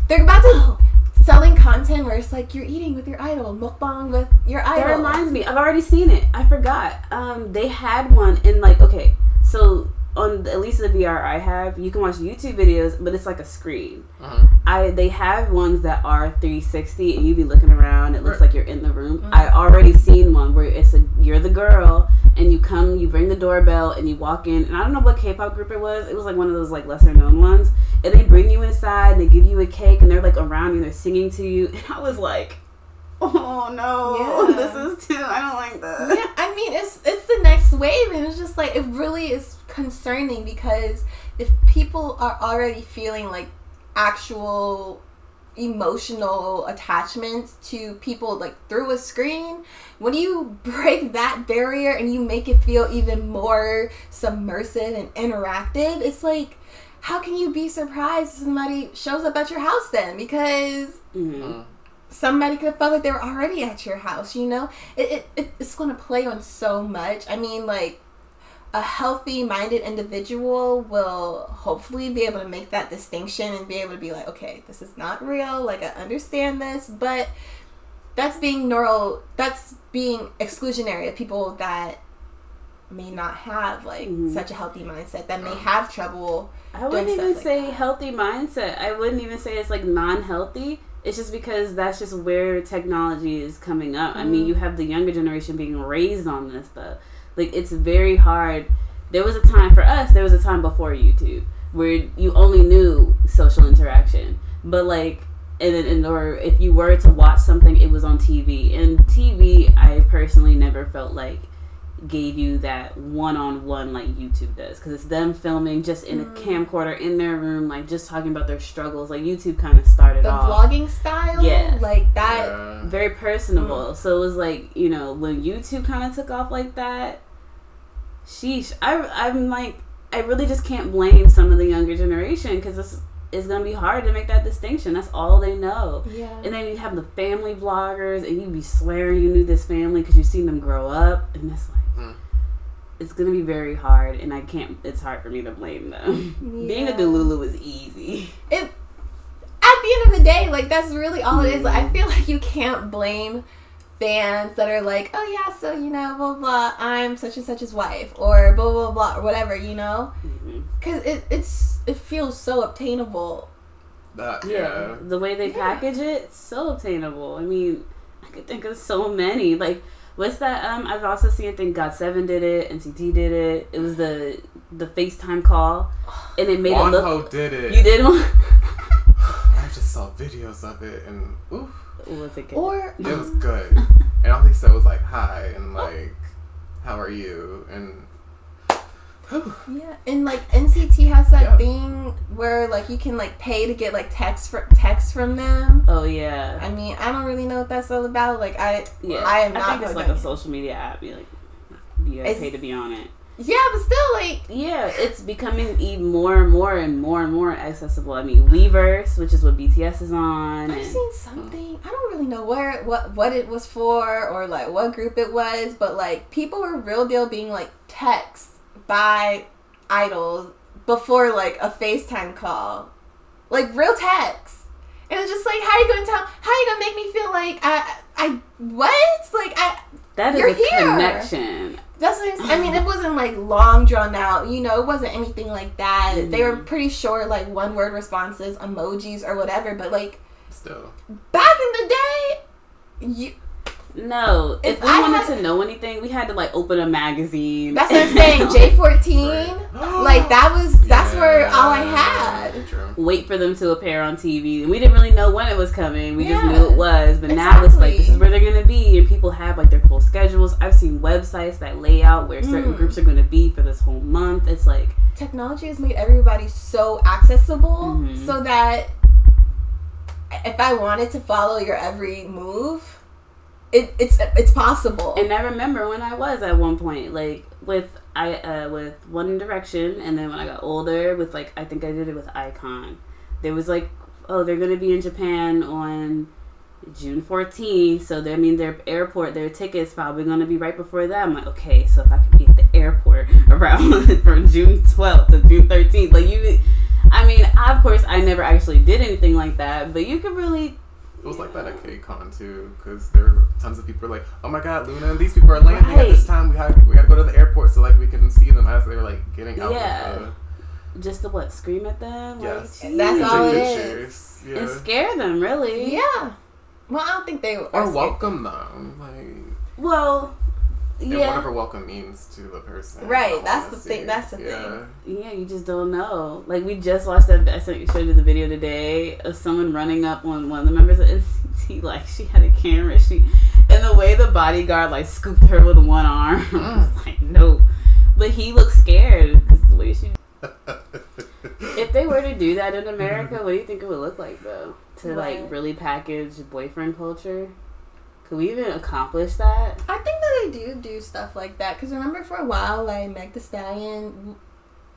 they're about to selling content where it's like you're eating with your idol, mukbang with your idol. That reminds me, I've already seen it. I forgot. Um, they had one in like okay, so on at least the VR I have, you can watch YouTube videos, but it's like a screen. Mhm. I they have ones that are 360, and you be looking around. It looks Right. like you're in the room. Mhm. I already seen one where it's a you're the girl, and you come, you ring the doorbell, and you walk in. And I don't know what K-pop group it was. It was like one of those like lesser known ones. And they bring you inside, and they give you a cake, and they're like around you, and they're singing to you. <laughs> And I was like, oh no, <laughs> Yeah. this is too. I don't like this. yeah, I mean it's it's the next wave, and it's just like it really is concerning because if people are already feeling like actual emotional attachments to people like through a screen when you break that barrier and you make it feel even more submersive and interactive it's like how can you be surprised if somebody shows up at your house then because Mhm. Somebody could have felt like they were already at your house you know it, it, it it's going to play on so much i mean like a healthy minded individual will hopefully be able to make that distinction and be able to be like okay this is not real like i understand this but that's being neural that's being exclusionary of people that may not have like Mhm. such a healthy mindset that may have trouble I wouldn't even like say that. healthy mindset. I wouldn't even say it's like non-healthy. It's just because that's just where technology is coming up. I mean, you mm-hmm. have the younger generation being raised on this stuff. Like it's very hard. There was a time for us. There was a time before YouTube where you only knew social interaction, but like. And, then- and or if you were to watch something, it was on TV. And TV, I personally never felt like gave you that one on one like YouTube does because it's them filming just in a mm. camcorder in their room, like just talking about their struggles. Like YouTube kind of started The off vlogging style, Yeah. like that. Yeah. very personable. Mm. So it was like you know when YouTube kind of took off like that. Sheesh, I I'm like I really just can't blame some of the younger generation because it's it's gonna be hard to make that distinction. That's all they know. Yeah. And then you have the family vloggers, and you be swearing you knew this family because you've seen them grow up, and it's like. It's gonna be very hard, and I can't. It's hard for me to blame them. Being a Yeah. Delulu is easy. it at the end of the day, like that's really all it is. Like, I Mm-hmm. feel like you can't blame fans that are like, oh yeah, so you know, blah blah, I'm such and such's wife, or blah blah blah, or whatever, you know, Mhm. because it it's it feels so obtainable. That, Yeah, yeah. the way they Yeah. package it, so obtainable. I mean, I could think of so many. Like, what's that? Um, I've also seen. I think Got Seven did it. NCT did it. It was the the FaceTime call, and it made it look. Wonho did it. You did one. <laughs> I just saw videos of it and oof, was it good? it was <laughs> good. and all he said was like hi and like how are you and yeah, and like NCT has that Yeah. thing where like you can like pay to get like text for text from them. oh yeah, I mean, I don't really know what that's all about. Like I, yeah. I am not think it's like a social media app. You like, you pay to be on it. yeah, but still like Yeah, it's becoming even more and more and more and more accessible. I mean, Weverse, which is what BTS is on. I've and- seen something. I don't really know where what what it was for or like what group it was, but like people were real deal being like text by idols before like a FaceTime call. Like real text. And it's just like how you gonna tell how you gonna make me feel like I I what? Like I That is You're a here. connection. that's what I'm saying. I mean it wasn't like long drawn out, you know, it wasn't anything like that. They were Mhm. pretty short, like one word responses, emojis or whatever, but like still back in the day you No, if, If we I wanted had- to know anything, we had to like open a magazine. That's what I'm saying. <laughs> J fourteen, Right. like that was that's where all I had. True. Wait for them to appear on TV. and We didn't really know when it was coming. We just knew it was. But now it's like this is where they're gonna be, and people have like their full schedules. I've seen websites that lay out where certain Mm. groups are gonna be for this whole month. It's like Technology has made everybody so accessible, Mhm. so that if I wanted to follow your every move, it, it's it's possible. And I remember when I was at one point, like with I uh, with One Direction, and then when I got older, with like I think I did it with iKON. There was like, oh, they're gonna be in Japan on June 14th, so I mean their airport, their tickets probably gonna be right before that. I'm like, okay, so if I can be at the airport <laughs> around <laughs> from June 12th to June 13th, like you. I mean, of course, I never actually did anything like that, but you could really It was like that at KCON too, because there were tons of people were like, "Oh my God, LOONA! These people are landing at this time. We have we got to go to the airport so like we can see them as they were like getting out." Yeah. Of the, just to what scream at them, like, yes, And that's And all it is. pictures. Yeah. and scare them really. yeah. Well, I don't think they or are scared. welcome them, like Well, and yeah, whatever welcome means to the person. Right, in that's the thing- that's the yeah. yeah, you just don't know. Like we just watched that. I sent you showed you the video today of someone running up on one of the members of NCT. Like she had a camera. She and the way the bodyguard like scooped her with one arm. <laughs> I was mm. like no, but he looked scared because the way she. <laughs> If they were to do that in America, what do you think it would look like though? To like really package boyfriend culture. Could we even accomplish that? I think that they do do stuff like that because remember for a while, like Meg The Stallion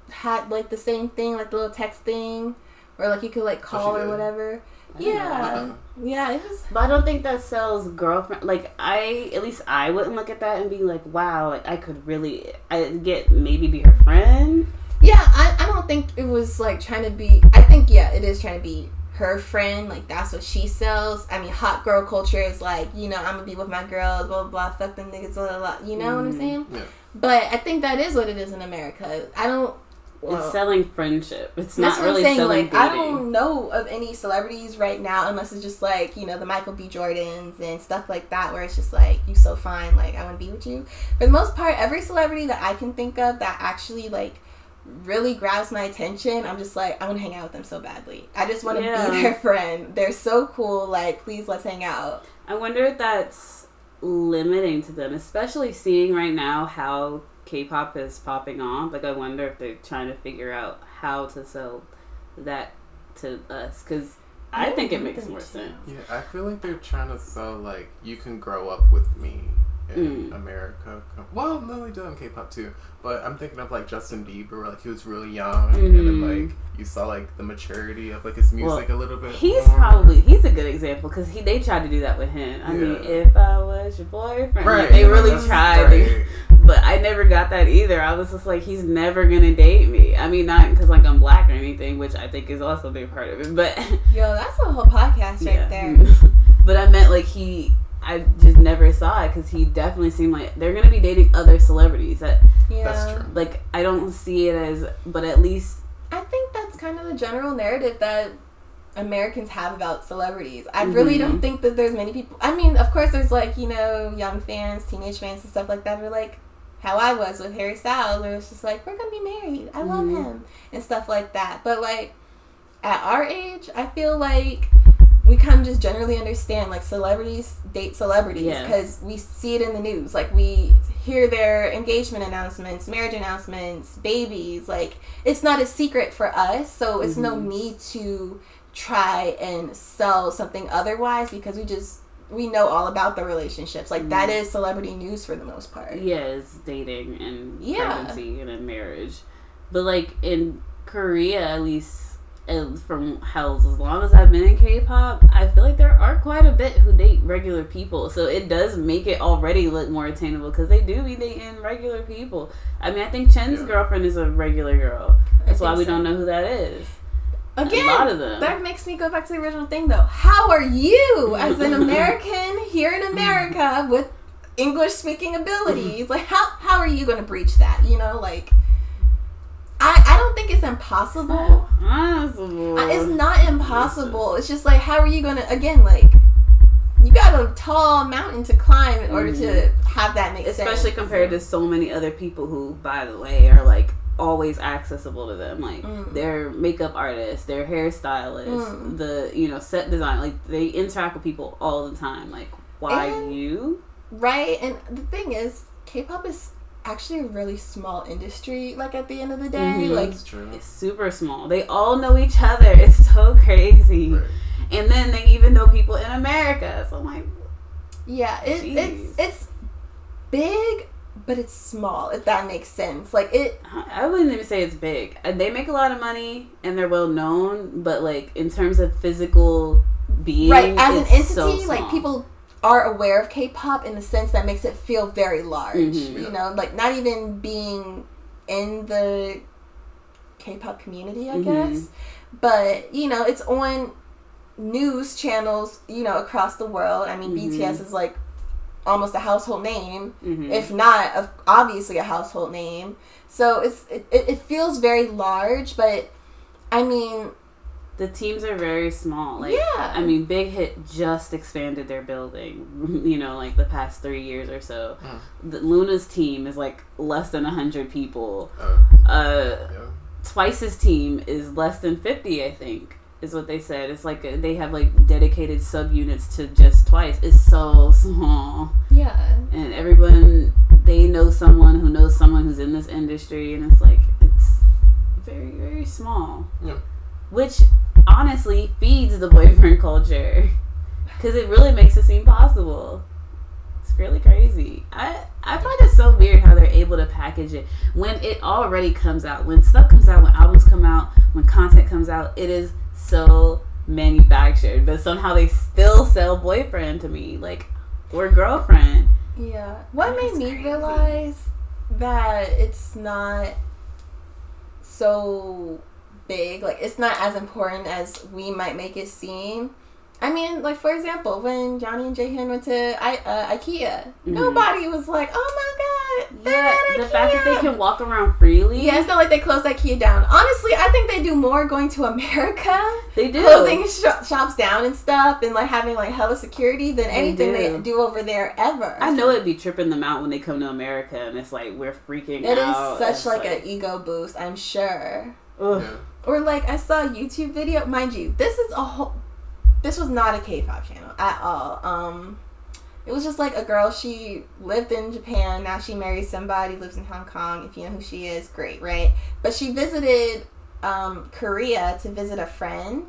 had like the same thing, like the little text thing, where like you could like oh, call or did? whatever. I didn't know Yeah, yeah, it was. But I don't think that sells girlfriend. Like I, at least I wouldn't look at that and be like, "Wow, like I could really, I get maybe be her friend." Yeah, I, I don't think it was like trying to be. I think yeah, it is trying to be her friend. Like that's what she sells. I mean, hot girl culture is like you know I'm gonna be with my girls, blah blah blah. Fuck them niggas, blah blah. blah you know what I'm Mhm. saying? Yeah. But I think that is what it is in America. I don't. Well, it's selling friendship. It's That's not what really I'm saying. selling Like, I don't know of any celebrities right now, unless it's just like you know the Michael B. Jordans and stuff like that, where it's just like you so fine, like I want to be with you. For the most part, every celebrity that I can think of that actually like really grabs my attention, I'm just like I want to hang out with them so badly. I just want to Yeah. be their <laughs> friend. They're so cool. Like, please let's hang out. I wonder if that's limiting to them, especially seeing right now how K-pop is popping off. Like, I wonder if they're trying to figure out how to sell that to us because I think it makes more sense. Yeah, I feel like they're trying to sell like you can grow up with me in Mm. America. Well, no, they do in K-pop too. But I'm thinking of like Justin Bieber, where, like he was really young, and then Mhm. like you saw like the maturity of like his music a little bit. He's more. probably he's a good example because he they tried to do that with him. I mean, if I was your boyfriend, like, they yeah, really tried. great. <laughs> But I never got that either. I was just like, he's never gonna date me. I mean, not because like I'm black or anything, which I think is also a big part of it. But Yo, that's a whole podcast right Yeah. there. <laughs> but I meant like he. I just never saw it because he definitely seemed like they're gonna be dating other celebrities. That Yeah. That's true. like I don't see it as, but at least I think that's kind of the general narrative that Americans have about celebrities. I really Mhm. don't think that there's many people. I mean, of course, there's like you know young fans, teenage fans, and stuff like that. Who are like how I was with Harry Styles, where it's just like we're gonna be married. I love Mhm. him and stuff like that. But like at our age, I feel like we kind of just generally understand like celebrities date celebrities Yeah. because we see it in the news. Like we hear their engagement announcements, marriage announcements, babies. Like it's not a secret for us, so it's no Mhm. need to try and sell something otherwise because we just we know all about the relationships. Like that Mhm. is celebrity news for the most part. yeah, it's dating and Yeah. pregnancy and marriage. But like in Korea, at least from hell's as long as I've been in K-pop, I feel like there are quite a bit who date regular people. So it does make it already look more attainable because they do be dating regular people. I mean, I think Chen's Yeah. girlfriend is a regular girl. That's why we so. don't know who that is. Again, a lot of them. that makes me go back to the original thing though. How are you as an <laughs> American here in America with English speaking abilities? Like how how are you going to breach that? You know, like I I don't think it's impossible. Possible. Uh, It's not impossible. It's just like how are you going to again like you got a tall mountain to climb in order to have that make sense. Mm-hmm. especially compared to so many other people who by the way are like always accessible to them like Mm. their makeup artists their hairstylist, Mm. the you know set design like they interact with people all the time like why And- you Right, and the thing is, K-pop is actually a really small industry. Like at the end of the day, Mhm. like That's true. it's super small they all know each other it's so crazy Right. and then they even know people in america so i'm like yeah, it, it's it's big, but it's small. If that makes sense. Like it, I wouldn't even say it's big. Uh, They make a lot of money and they're well known, but like in terms of physical being, right as an entity, so like people are aware of K-pop in the sense that makes it feel very large. Mhm. You know, like not even being in the K-pop community, I Mhm. guess. But you know, it's on news channels, you know, across the world. I mean, Mhm. BTS is like almost a household name, Mhm. if not of obviously a household name. So it's it, it it feels very large, but I mean, the teams are very small. Like, Yeah. I mean, Big Hit just expanded their building. <laughs> You know, like the past three years or so. Mm. The, LOONA's team is like less than hundred people. Uh, Uh, yeah. Twice's team is less than fifty. I think is what they said. It's like a, they have like dedicated subunits to just Twice. It's so small. yeah. and everyone they know someone who knows someone who's in this industry and it's like it's very very small Yeah. which honestly feeds the boyfriend culture. Because it really makes it seem possible. It's really crazy. I i find it so weird how they're able to package it. When it already comes out when stuff comes out when albums come out when content comes out it is so manufactured. But somehow they still sell boyfriend to me like or girlfriend. Yeah. What That's made me crazy. realize that it's not so big, like it's not as important as we might make it seem. I mean, like for example, when Johnny and Jaehyun went to I, uh, IKEA, Mhm. nobody was like, "Oh my god, they're Yeah, not the fact that they can walk around freely. Yeah, it's not like they closed that key down. Honestly, I think they do more going to America, they do. closing sh- shops down and stuff, and like having like hella security than They anything do. they do over there ever. I know it'd be tripping them out when they come to America and it's like we're freaking out. It is such It's like, an ego boost, I'm sure. ugh. Or like I saw a YouTube video, mind you, this is a whole. This was not a K-pop channel at all. Um, it was just like a girl. She lived in Japan. Now she married somebody. Lives in Hong Kong. If you know who she is, great, right? But she visited um, Korea to visit a friend,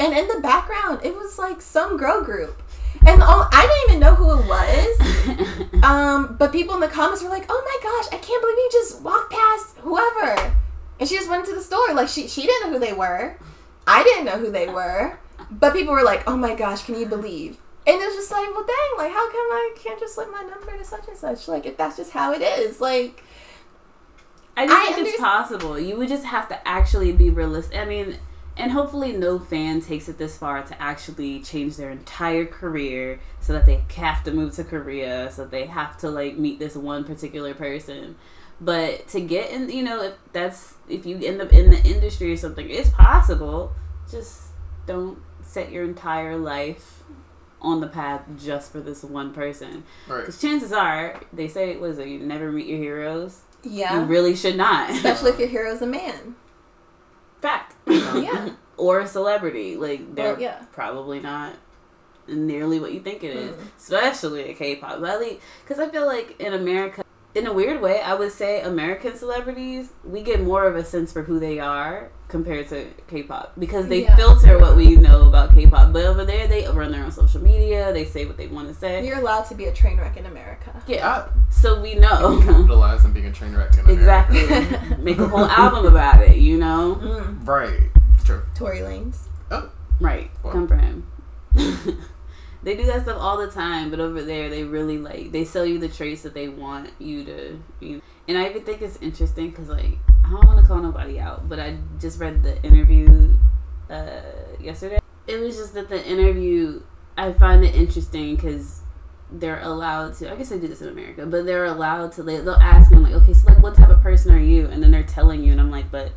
and in the background, it was like some girl group, and oh, I didn't even know who it was. <laughs> Um, but people in the comments were like, "Oh my gosh, I can't believe you just walked past whoever," and she just went to the store. Like she she didn't know who they were. I didn't know who they were, but people were like, "Oh my gosh, can you believe?" And it was just like, "Well, dang! Like, how come I can't just slip my number to such and such? Like, if that's just how it is, like." I just I think it's possible. You would just have to actually be realistic. I mean, and hopefully no fan takes it this far to actually change their entire career so that they have to move to Korea, so they have to like meet this one particular person. But to get in, you know, if that's if you end up in the industry or something, it's possible. Just don't set your entire life on the path just for this one person. Right. Because chances are, they say, what is it, you never meet your heroes? Yeah. You really should not. Especially if your hero's a man. Fact. Yeah. <laughs> or a celebrity. Like, they're Well, yeah. probably not nearly what you think it is. Mm. Especially a K-pop. Because I feel like in America, in a weird way, I would say American celebrities, we get more of a sense for who they are compared to K-pop. Because they Yeah. filter what we know about K-pop. But over there, they run their own social media. They say what they want to say. You're allowed to be a train wreck in America. Yeah. Ah, So we know. capitalize on being a train wreck in America. exactly. <laughs> Make a whole album about it, you know? Mm. Right. True. Tory Lanez. Oh. Right. Well. Come for him. <laughs> they do that stuff all the time, but over there they really like they sell you the traits that they want you to. You and I even think it's interesting because like I don't want to call nobody out, but I just read the interview uh, yesterday. It was just that the interview I find it interesting because they're allowed to. I guess they do this in America, but they're allowed to. They, they'll ask them like, okay, so like, what type of person are you? And then they're telling you, and I'm like, but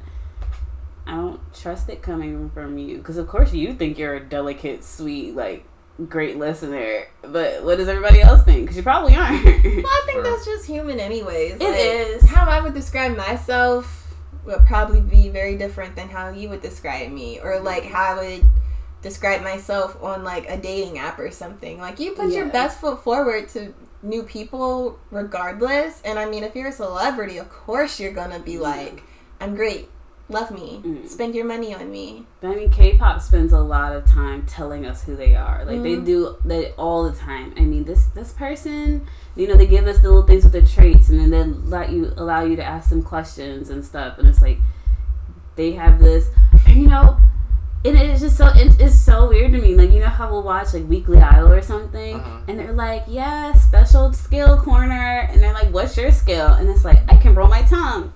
I don't trust it coming from you because of course you think you're a delicate, sweet, like great listener, but what does everybody else think? Because you probably aren't. Well, I think <laughs> that's just human, anyways. It Like, is. How I would describe myself would probably be very different than how you would describe me, or like how I would describe myself on like a dating app or something. Like you put your best foot forward to new people, regardless. And I mean, if you're a celebrity, of course you're gonna be like, "I'm great." Love me. Mm. Spend your money on me. But I mean, K-pop spends a lot of time telling us who they are. Like they Mhm. do that all the time. I mean, this this person, you know, they give us the little things with their traits, and then they let you allow you to ask them questions and stuff. And it's like they have this, you know. And it's just so it, it's so weird to me. Like you know how we'll watch like Weekly Idol or something, Uh-huh. and they're like, "Yeah, special skill corner," and they're like, "What's your skill?" And it's like, "I can roll my tongue."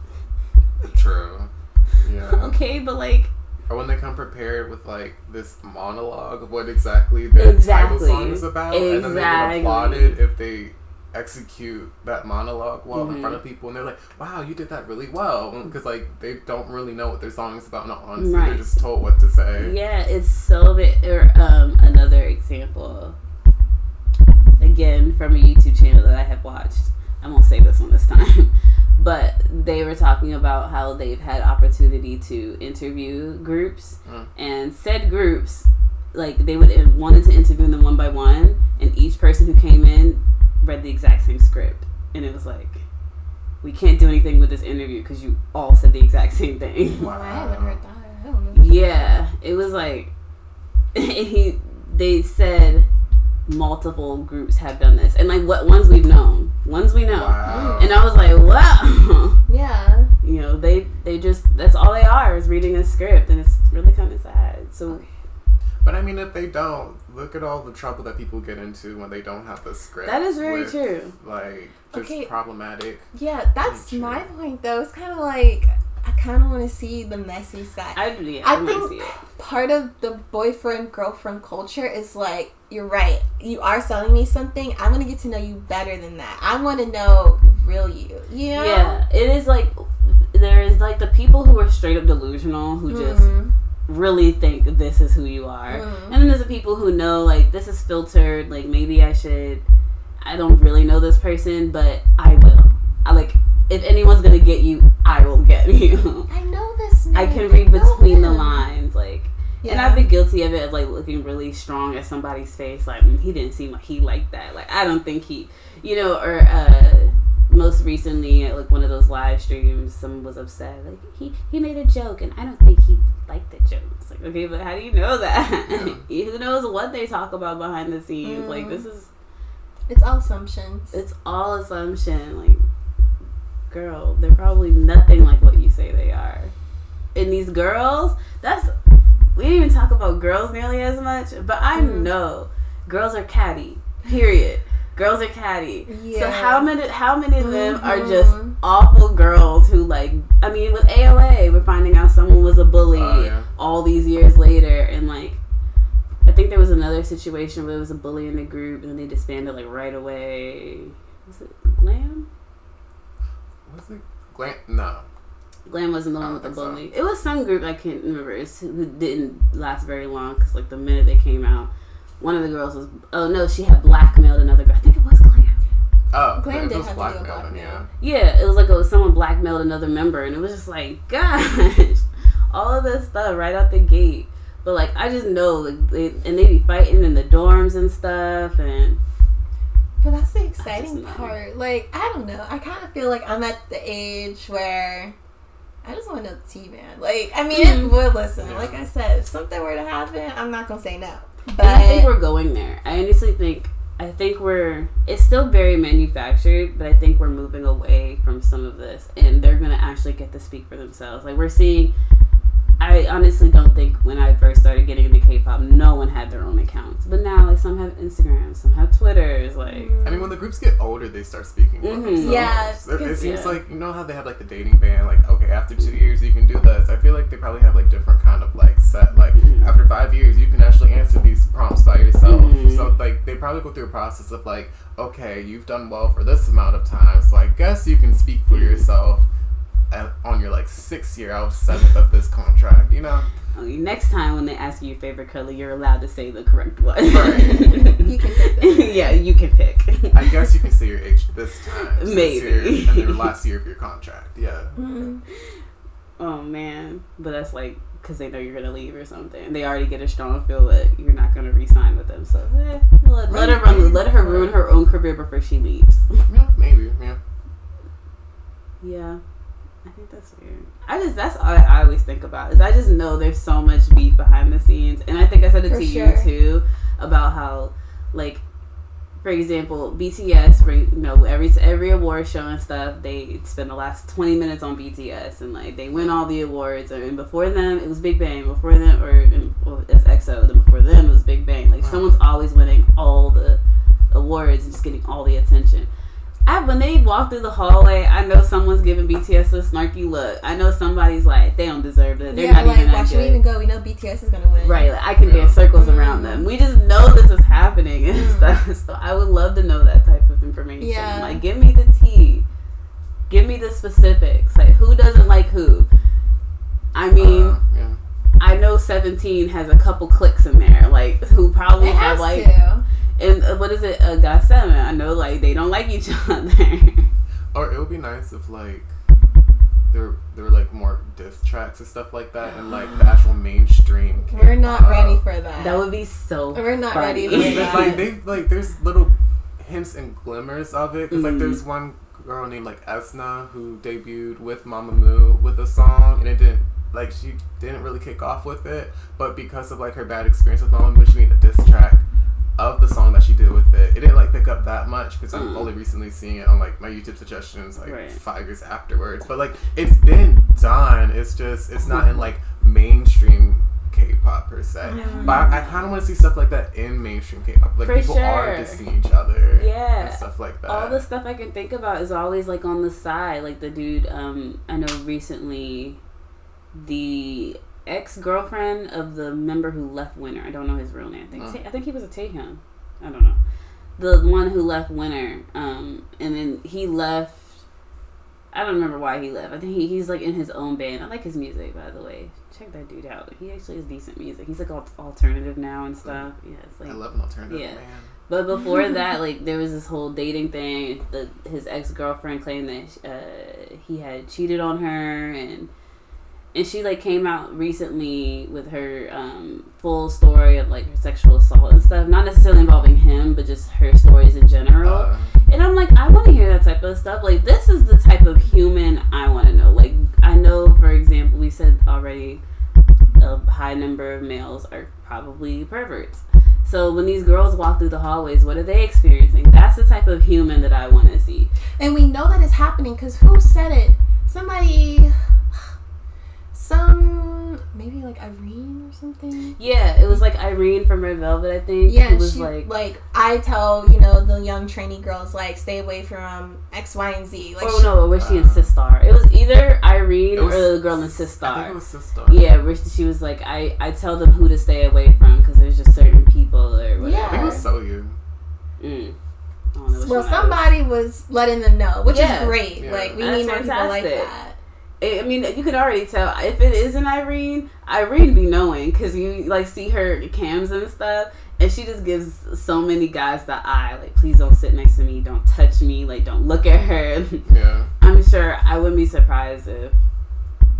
True. <laughs> Okay, but like, Or when they come prepared with like this monologue of what exactly their Exactly. title song is about, and then they get Exactly. applauded if they execute that monologue well in Mhm. front of people, and they're like, "Wow, you did that really well," because like they don't really know what their song is about. No, honestly, Right. they're just told what to say. Yeah, it's so bit. Or um, another example, again from a YouTube channel that I have watched. I won't say this one this time, <laughs> but they were talking about how they've had opportunity to interview groups, Mm. and said groups, like they would wanted to interview them one by one, and each person who came in read the exact same script, and it was like. We can't do anything with this interview because you all said the exact same thing. Well, I haven't heard that. I don't know. Yeah, it was like <laughs> he. They said multiple groups have done this, and like what ones we've known, ones we know, Wow. and I was like, wow, <laughs> Yeah. you know, they they just that's all they are is reading a script, and it's really kind of sad. So But I mean, if they don't, look at all the trouble that people get into when they don't have the script. that is very with, true. Like, just Okay. problematic. Yeah, that's True. my point though. It's kind of like I kind of want to see the messy side. I yeah, I I, think see it. part of the boyfriend girlfriend culture is like you're right. You are selling me something. I want to get to know you better than that. I want to know the real you. You know? Yeah, it is like there is like the people who are straight up delusional who just Mhm. really think this is who you are. Mhm. And then there's the people who know like this is filtered, like maybe I should I don't really know this person, but I will. I like if anyone's gonna get you, I will get <laughs> you. I know this man. I can read know between the lines, like Yeah. and I've been guilty of it of like looking really strong at somebody's face, like "Mm, he didn't seem like he liked that. Like I don't think he you know, or uh most recently at like one of those live streams, someone was upset. Like he he made a joke, and I don't think he liked the joke. It's like okay, but how do you know <laughs> that? Who knows what they talk about behind the scenes? Like Mm. this is It's all assumptions. it's all assumption. Like girl, they're probably nothing like what you say they are. And these girls, that's we didn't even talk about girls nearly as much, but I Mhm. know girls are catty. Period. Girls are catty. Yeah. So how many how many of them are Mhm. just awful girls who like I mean with AOA we're finding out someone was a bully Oh, yeah. all these years later and like I think there was another situation where there was a bully in the group and then they disbanded like right away. Was it Glam? Was it Glam? No. Glam wasn't the one with the think so. bully. It was some group I can't remember. It's, who didn't last very long because like the minute they came out, one of the girls was oh no she had blackmailed another girl. I think it was Glam. Oh, Glam did was have to blackmail blackmail. yeah. Yeah, it was like it was someone blackmailed another member, and it was just like, <laughs> gosh, all of this stuff right out the gate. But like, I just know, like, they, and they be fighting in the dorms and stuff, and But that's the exciting part. Like, I don't know. I kind of feel like I'm at the age where I just want to know the T man. Like, I mean, Mhm. would listen. Yeah. Like I said, if something were to happen, I'm not gonna say no. But And I think we're going there. I honestly think I think we're it's still very manufactured, but I think we're moving away from some of this and they're gonna actually get to speak for themselves. Like we're seeing I honestly don't think when I first started getting into K pop, no one had their own accounts. But now like some have Instagram, some have Twitters, like I mean, when the groups get older, they start speaking for Mhm. Yeah, It- it seems Yeah. like you know how they have like the dating ban. Like, okay, after two years you can do this. I feel like they probably have like different kind of like set. Like Mhm. after five years, you can actually answer these prompts by yourself. Mhm. So like they probably go through a process of like, okay, you've done well for this amount of time, so I guess you can speak for yourself. At, on your like sixth year out of seventh of this contract, you know. okay, next time when they ask you your favorite color, you're allowed to say the correct one. Right. <laughs> You can pick that. yeah, you can pick. I guess you can say your age this time, since Maybe. you're in the last year of your contract. Yeah. Mhm. <laughs> Oh man, but that's like because they know you're gonna leave or something. They already get a strong feel that you're not gonna re-sign with them. So eh, let, let her run, let her ruin her own career before she leaves. Yeah, maybe. Yeah. yeah, I think that's weird. I just that's all I always think about is I just know there's so much beef behind the scenes, and I think I said it For to sure. you too about how like. For example, BTS, bring you know every every award show and stuff. They spend the last twenty minutes on BTS, and like they win all the awards. And before them, it was Big Bang. Before them, or and, well, it's EXO. Then before them, it was Big Bang. Like Wow. someone's always winning all the awards and just getting all the attention. I, when they walk through the hallway, I know someone's giving BTS a snarky look. I know somebody's like, they don't deserve it. They're yeah, not like even why that should we even go? We know BTS is gonna win. Right, like, I can Yeah. dance circles Mm. around them. We just know this is happening and Mm. stuff. <laughs> So I would love to know that type of information. Yeah. Like, give me the tea. Give me the specifics. Like, who doesn't like who? I mean, Uh, yeah. I know Seventeen has a couple clicks in there, like who probably It have has like, to. And uh, what is it? Uh, got seven. I know like they don't like each <laughs> other. Or it would be nice if like there there were like more diss tracks and stuff like that, and like the actual mainstream. We're not K-pop. ready for that. that would be so. We're not funny. ready for that. like they like there's little hints and glimmers of it because Mhm. like there's one girl named like Esna who debuted with Mama Mamamoo with a song and it didn't like she didn't really kick off with it but because of like her bad experience with Mama Mamamoo she made a diss track of the song that she did with it it didn't like pick up that much because I'm Mm. only recently seeing it on like my YouTube suggestions like Right. five years afterwards but like it's been done it's just it's not in like mainstream K-pop per se Mm. but I, I kind of want to see stuff like that in mainstream K-pop. Like For people are sure. dissing each other, Yeah. and stuff like that. All the stuff I can think about is always like on the side. Like the dude, um, I know recently, the ex girlfriend of the member who left Winner. I don't know his real name. I think. I think he was a Taehyun. I don't know. The one who left Winner, um, and then he left I don't remember why he left. I think he, he's like in his own band. I like his music, by the way. Check that dude out. He actually has decent music. He's like al- alternative now and stuff. Yeah, it's like I love an alternative Yeah. man. But before <laughs> that, like there was this whole dating thing. The, his ex girlfriend claimed that uh, he had cheated on her, and and she like came out recently with her um, full story of like her sexual assault and stuff. Not necessarily involving him, but just her stories in general. Uh, And I'm like, I want to hear that type of stuff. Like, this is the type of human I want to know. Like, I know, for example, we said already a high number of males are probably perverts. So when these girls walk through the hallways, what are they experiencing? That's the type of human that I want to see. And we know that it's happening because who said it? Somebody, some maybe like Irene or something. Yeah, it was like Irene from Red Velvet, I think. Yeah, who was she, like, like, I tell you know the young trainee girls like stay away from X, Y, and Z. Like oh no, was she in Uh, Sistar? It was either Irene was- or the girl in I think Sistar. it was Sistar. Yeah, where she was like, I, I tell them who to stay away from because there's just certain people or whatever. I think it was Yeah. so you. Mm. I don't know which well, somebody was letting them know, which Yeah. is great. Yeah. Like we That's need more people like that. I mean, you can already tell if it isn't Irene. Irene be knowing because you like see her cams and stuff, and she just gives so many guys the eye. Like, please don't sit next to me, don't touch me, like, don't look at her. <laughs> Yeah. I'm sure I wouldn't be surprised if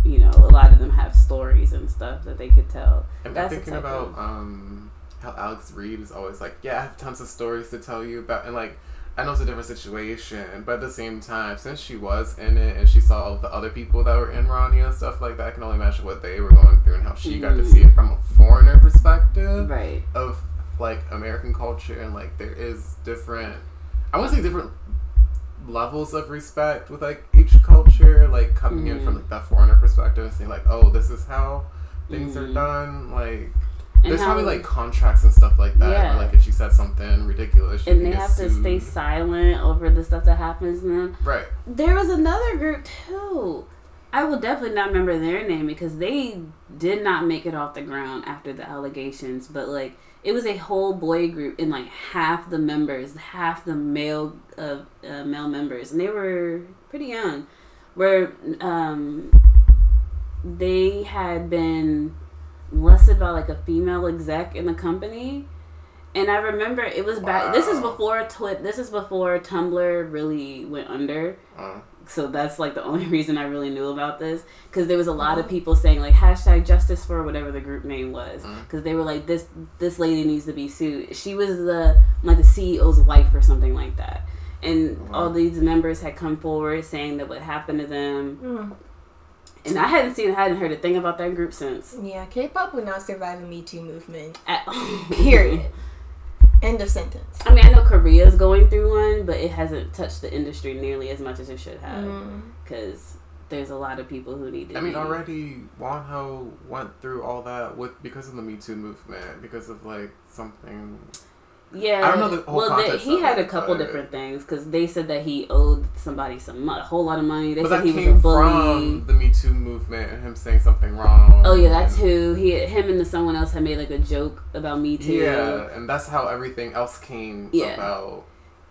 you know a lot of them have stories and stuff that they could tell. And I'm That's thinking about of- um, how Alex Reid is always like, yeah, I have tons of stories to tell you about, and like, I know it's a different situation, but at the same time, since she was in it and she saw all the other people that were in Rania and stuff like that, I can only imagine what they were going through and how she got to see it from a foreigner perspective Right. of like American culture, and like there is different. I want to say different levels of respect with like each culture, like coming in Mhm. from like that foreigner perspective and saying like, oh, this is how things are Mhm. done. Like, And there's probably like contracts and stuff like that. Yeah. Like if she said something ridiculous, And they have to stay silent over the stuff that happens to them. Right. There was another group too. I will definitely not remember their name because they did not make it off the ground after the allegations. But like, it was a whole boy group, and like half the members, half the male uh, uh, male members, and they were pretty young. Where um, they had been molested by like a female exec in the company. And I remember it was back. This is before Twi- This is before Tumblr really went under Uh, so that's like the only <laughs> reason I really knew about this because there was a lot of people saying like hashtag justice for whatever the group name was because they were like this this lady needs to be sued. She was the like the CEO's wife or something like that, and Wow. all these members had come forward saying that what happened to them, Mm. And I hadn't seen, I hadn't heard a thing about that group since. Yeah, K-pop would not survive a Me Too movement. At, all. <laughs> Period. <laughs> End of sentence. I mean, I know Korea's going through one, but it hasn't touched the industry nearly as much as it should have Mm. because there's a lot of people who need to. I mean, be- already Wonho went through all that with because of the Me Too movement, because of like something. Yeah, I don't know the whole well, he had a couple different things because they said that he owed somebody some a whole lot of money. They but said he was a bully. from the Me Too movement and him saying something wrong. Oh yeah, that's who he, him, and someone else had made like a joke about me too. Yeah, and that's how everything else came Yeah. about.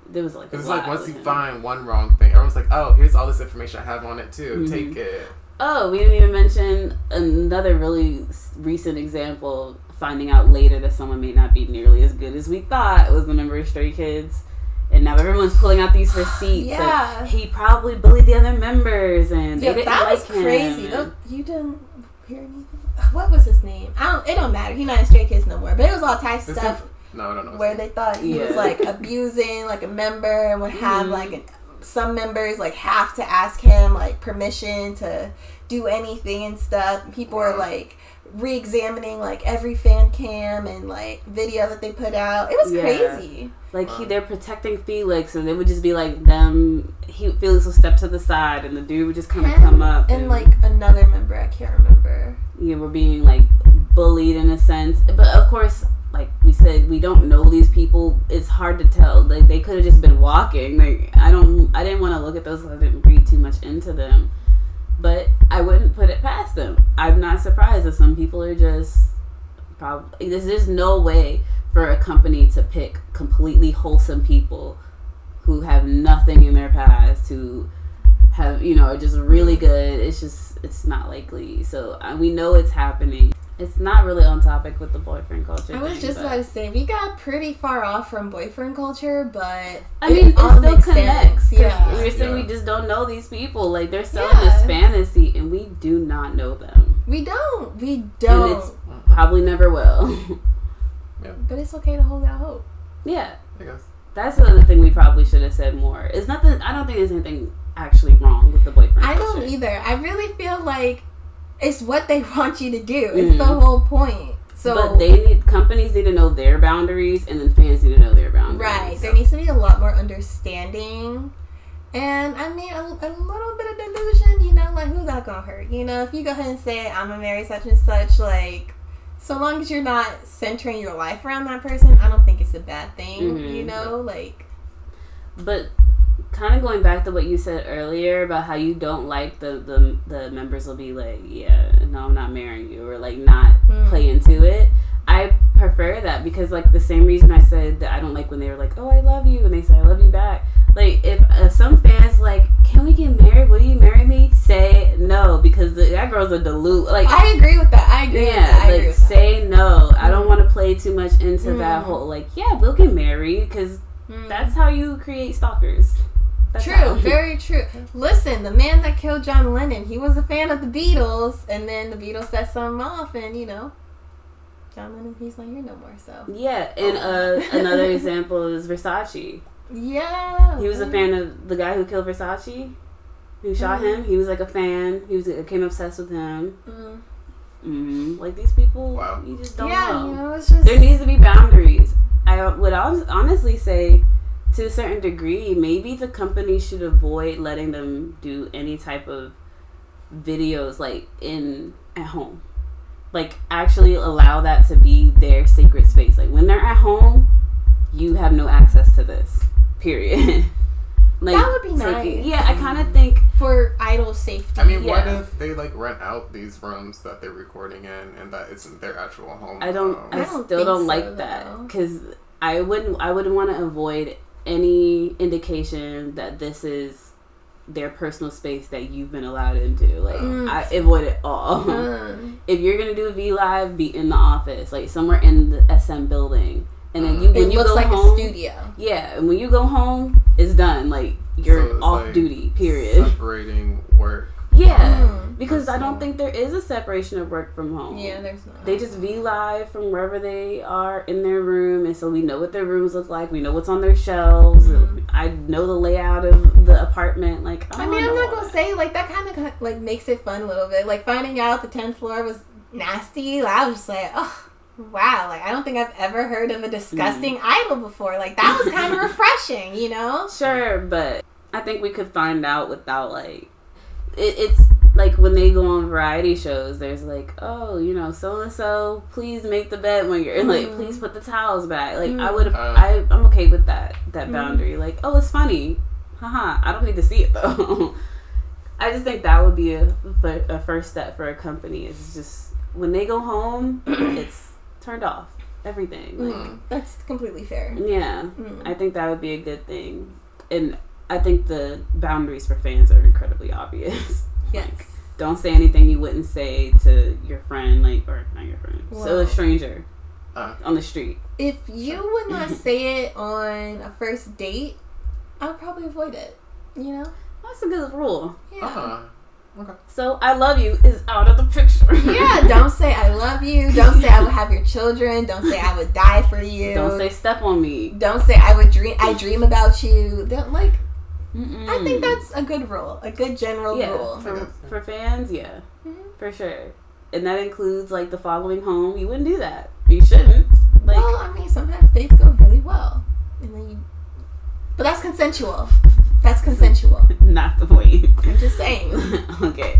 there was like it's like once you him. find one wrong thing, everyone's like, "Oh, here's all this information I have on it too. Mhm. Take it." Oh, we didn't even mention another really recent example. Finding out later that someone may not be nearly as good as we thought was the member of Stray Kids, and now everyone's pulling out these <gasps> receipts. of Yeah. he probably bullied the other members, and they Yeah, didn't that like was him. crazy. Don't- you didn't hear anything? What was his name? I don't. It don't matter. He's not in Stray Kids no more. But it was all types of This stuff is- no, no, no. where they thought he was like abusing like a member and would have Mhm. like an, some members like have to ask him like permission to do anything and stuff. People were Wow. like re-examining like every fan cam and like video that they put out. It was Yeah. crazy. Like he, they're protecting Felix, and it would just be like them. He Felix would step to the side, and the dude would just kind of come up, and like another member, I can't remember. yeah, we're being like bullied in a sense. But of course, like we said, we don't know these people. It's hard to tell. Like they could have just been walking. Like I don't, I didn't want to look at those. I didn't read too much into them. But I wouldn't put it past them. I'm not surprised that some people are just probably. There's just no way for a company to pick completely wholesome people who have nothing in their past to have you know are just really good. It's just it's not likely. So uh, we know it's happening. It's not really on topic with the boyfriend culture. I was thing, just but- about to say we got pretty far off from boyfriend culture, but I mean, it all still connects. Yeah, We're saying Yeah. we just don't know these people. Like they're selling Yeah. this fantasy, and we do not know them. we don't, we don't. And it's- Probably never will. <laughs> yeah. but it's okay to hold out hope. yeah, I guess. that's the other thing we probably should have said more. It's nothing. I don't think there's anything actually wrong with the boyfriend. I don't either. I really feel like it's what they <laughs> want you to do. It's the Mhm. whole point. So but they need companies need to know their boundaries, and then fans need to know their boundaries. right, there needs to be a lot more understanding. And I mean, a, a little bit of delusion, you know, like who's that gonna hurt? You know, if you go ahead and say, I'm gonna marry such and such, like, so long as you're not centering your life around that person, I don't think it's a bad thing, Mhm. you know? Like, But kind of going back to what you said earlier about how you don't like the the, the members will be like, yeah, no, I'm not marrying you, or like not Mm. play into it. I prefer that because like the same reason I said that I don't like when they were like, oh, I love you, and they say I love you back. Like if uh, some fans like, can we get married? Will you marry me? Say no because the, that girl's a delude. Like I agree with that. I agree with yeah, that. I agree like that. say no. I don't want to play too much into that Mm. whole like, yeah, we'll get married because Mm. that's how you create stalkers. That's True, how. very true. Listen, the man that killed John Lennon, he was a fan of the Beatles, and then the Beatles set something off, and you know, John Lennon, he's not here no more. So Yeah, and uh, another <laughs> example is Versace. yeah, He was a fan of the guy who killed Versace, who shot Mhm. him. He was like a fan. He was became obsessed with him. Mm. Mm, like these people, Wow. you just don't yeah, know. you know, it's just There needs to be boundaries. I would honestly say, to a certain degree, maybe the company should avoid letting them do any type of videos like in at home. Like actually allow that to be their sacred space. Like when they're at home, you have no access to this. Period. <laughs> like That would be taking- nice. Yeah, I kind of think for idol safety. I mean, what Yeah. if they like rent out these rooms that they're recording in, and that isn't their actual home? I don't. Um, I, I don't still don't so, like that because I wouldn't. I wouldn't want to avoid any indication that this is their personal space that you've been allowed into. Like Mm. I avoid it all. Mm. <laughs> if you're gonna do a V live, be in the office, like somewhere in the SM building, and then you it when you looks go like home, a studio. yeah, and when you go home, it's done. Like you're So off like duty. Period. <laughs> Separating work. Yeah, Mm. because I don't Personal. think there is a separation of work from home. Yeah, there's not. They just V live from wherever they are in their room, and so we know what their rooms look like. We know what's on their shelves. Mhm. I know the layout of the apartment. Like, I don't mean, I'm not gonna say like that kind of like makes it fun a little bit. Like finding out the tenth floor was nasty. Like, I was just like, oh wow. Like I don't think I've ever heard of a disgusting idol before. Like that was kind of <laughs> refreshing, you know? Sure, but I think we could find out without like it, it's like when they go on variety shows. There's like, oh, you know, so and so, please make the bed when you're like, Mhm. please put the towels back. Like I Mhm. would, Uh. I I'm okay with that that Mhm. boundary. Like, oh, it's funny, haha. I don't need to see it though. <laughs> I just think that would be a, a first step for a company. Is just when they go home, <clears throat> it's turned off everything. Like, Mm. That's completely fair. yeah. Mm. I think that would be a good thing. And I think the boundaries for fans are incredibly obvious. <laughs> Yes. Like, don't say anything you wouldn't say to your friend, like, or not your friend, so a stranger Uh, on the street. If you would not <laughs> say it on a first date, I would probably avoid it. You know? That's a good rule. Yeah. uh, So I love you is out of the picture. <laughs> Yeah, don't say I love you. Don't say I would have your children. Don't say I would die for you. Don't say step on me. Don't say I would dream. I dream about you. Don't like. Mm-mm. I think that's a good rule. A good general yeah rule. for, for fans. Yeah, Mhm. for sure. And that includes like the following home. You wouldn't do that. You shouldn't. Like well, I mean, sometimes dates go really well, and then you. But that's consensual. That's consensual. <laughs> not the point. I'm just saying. <laughs> okay.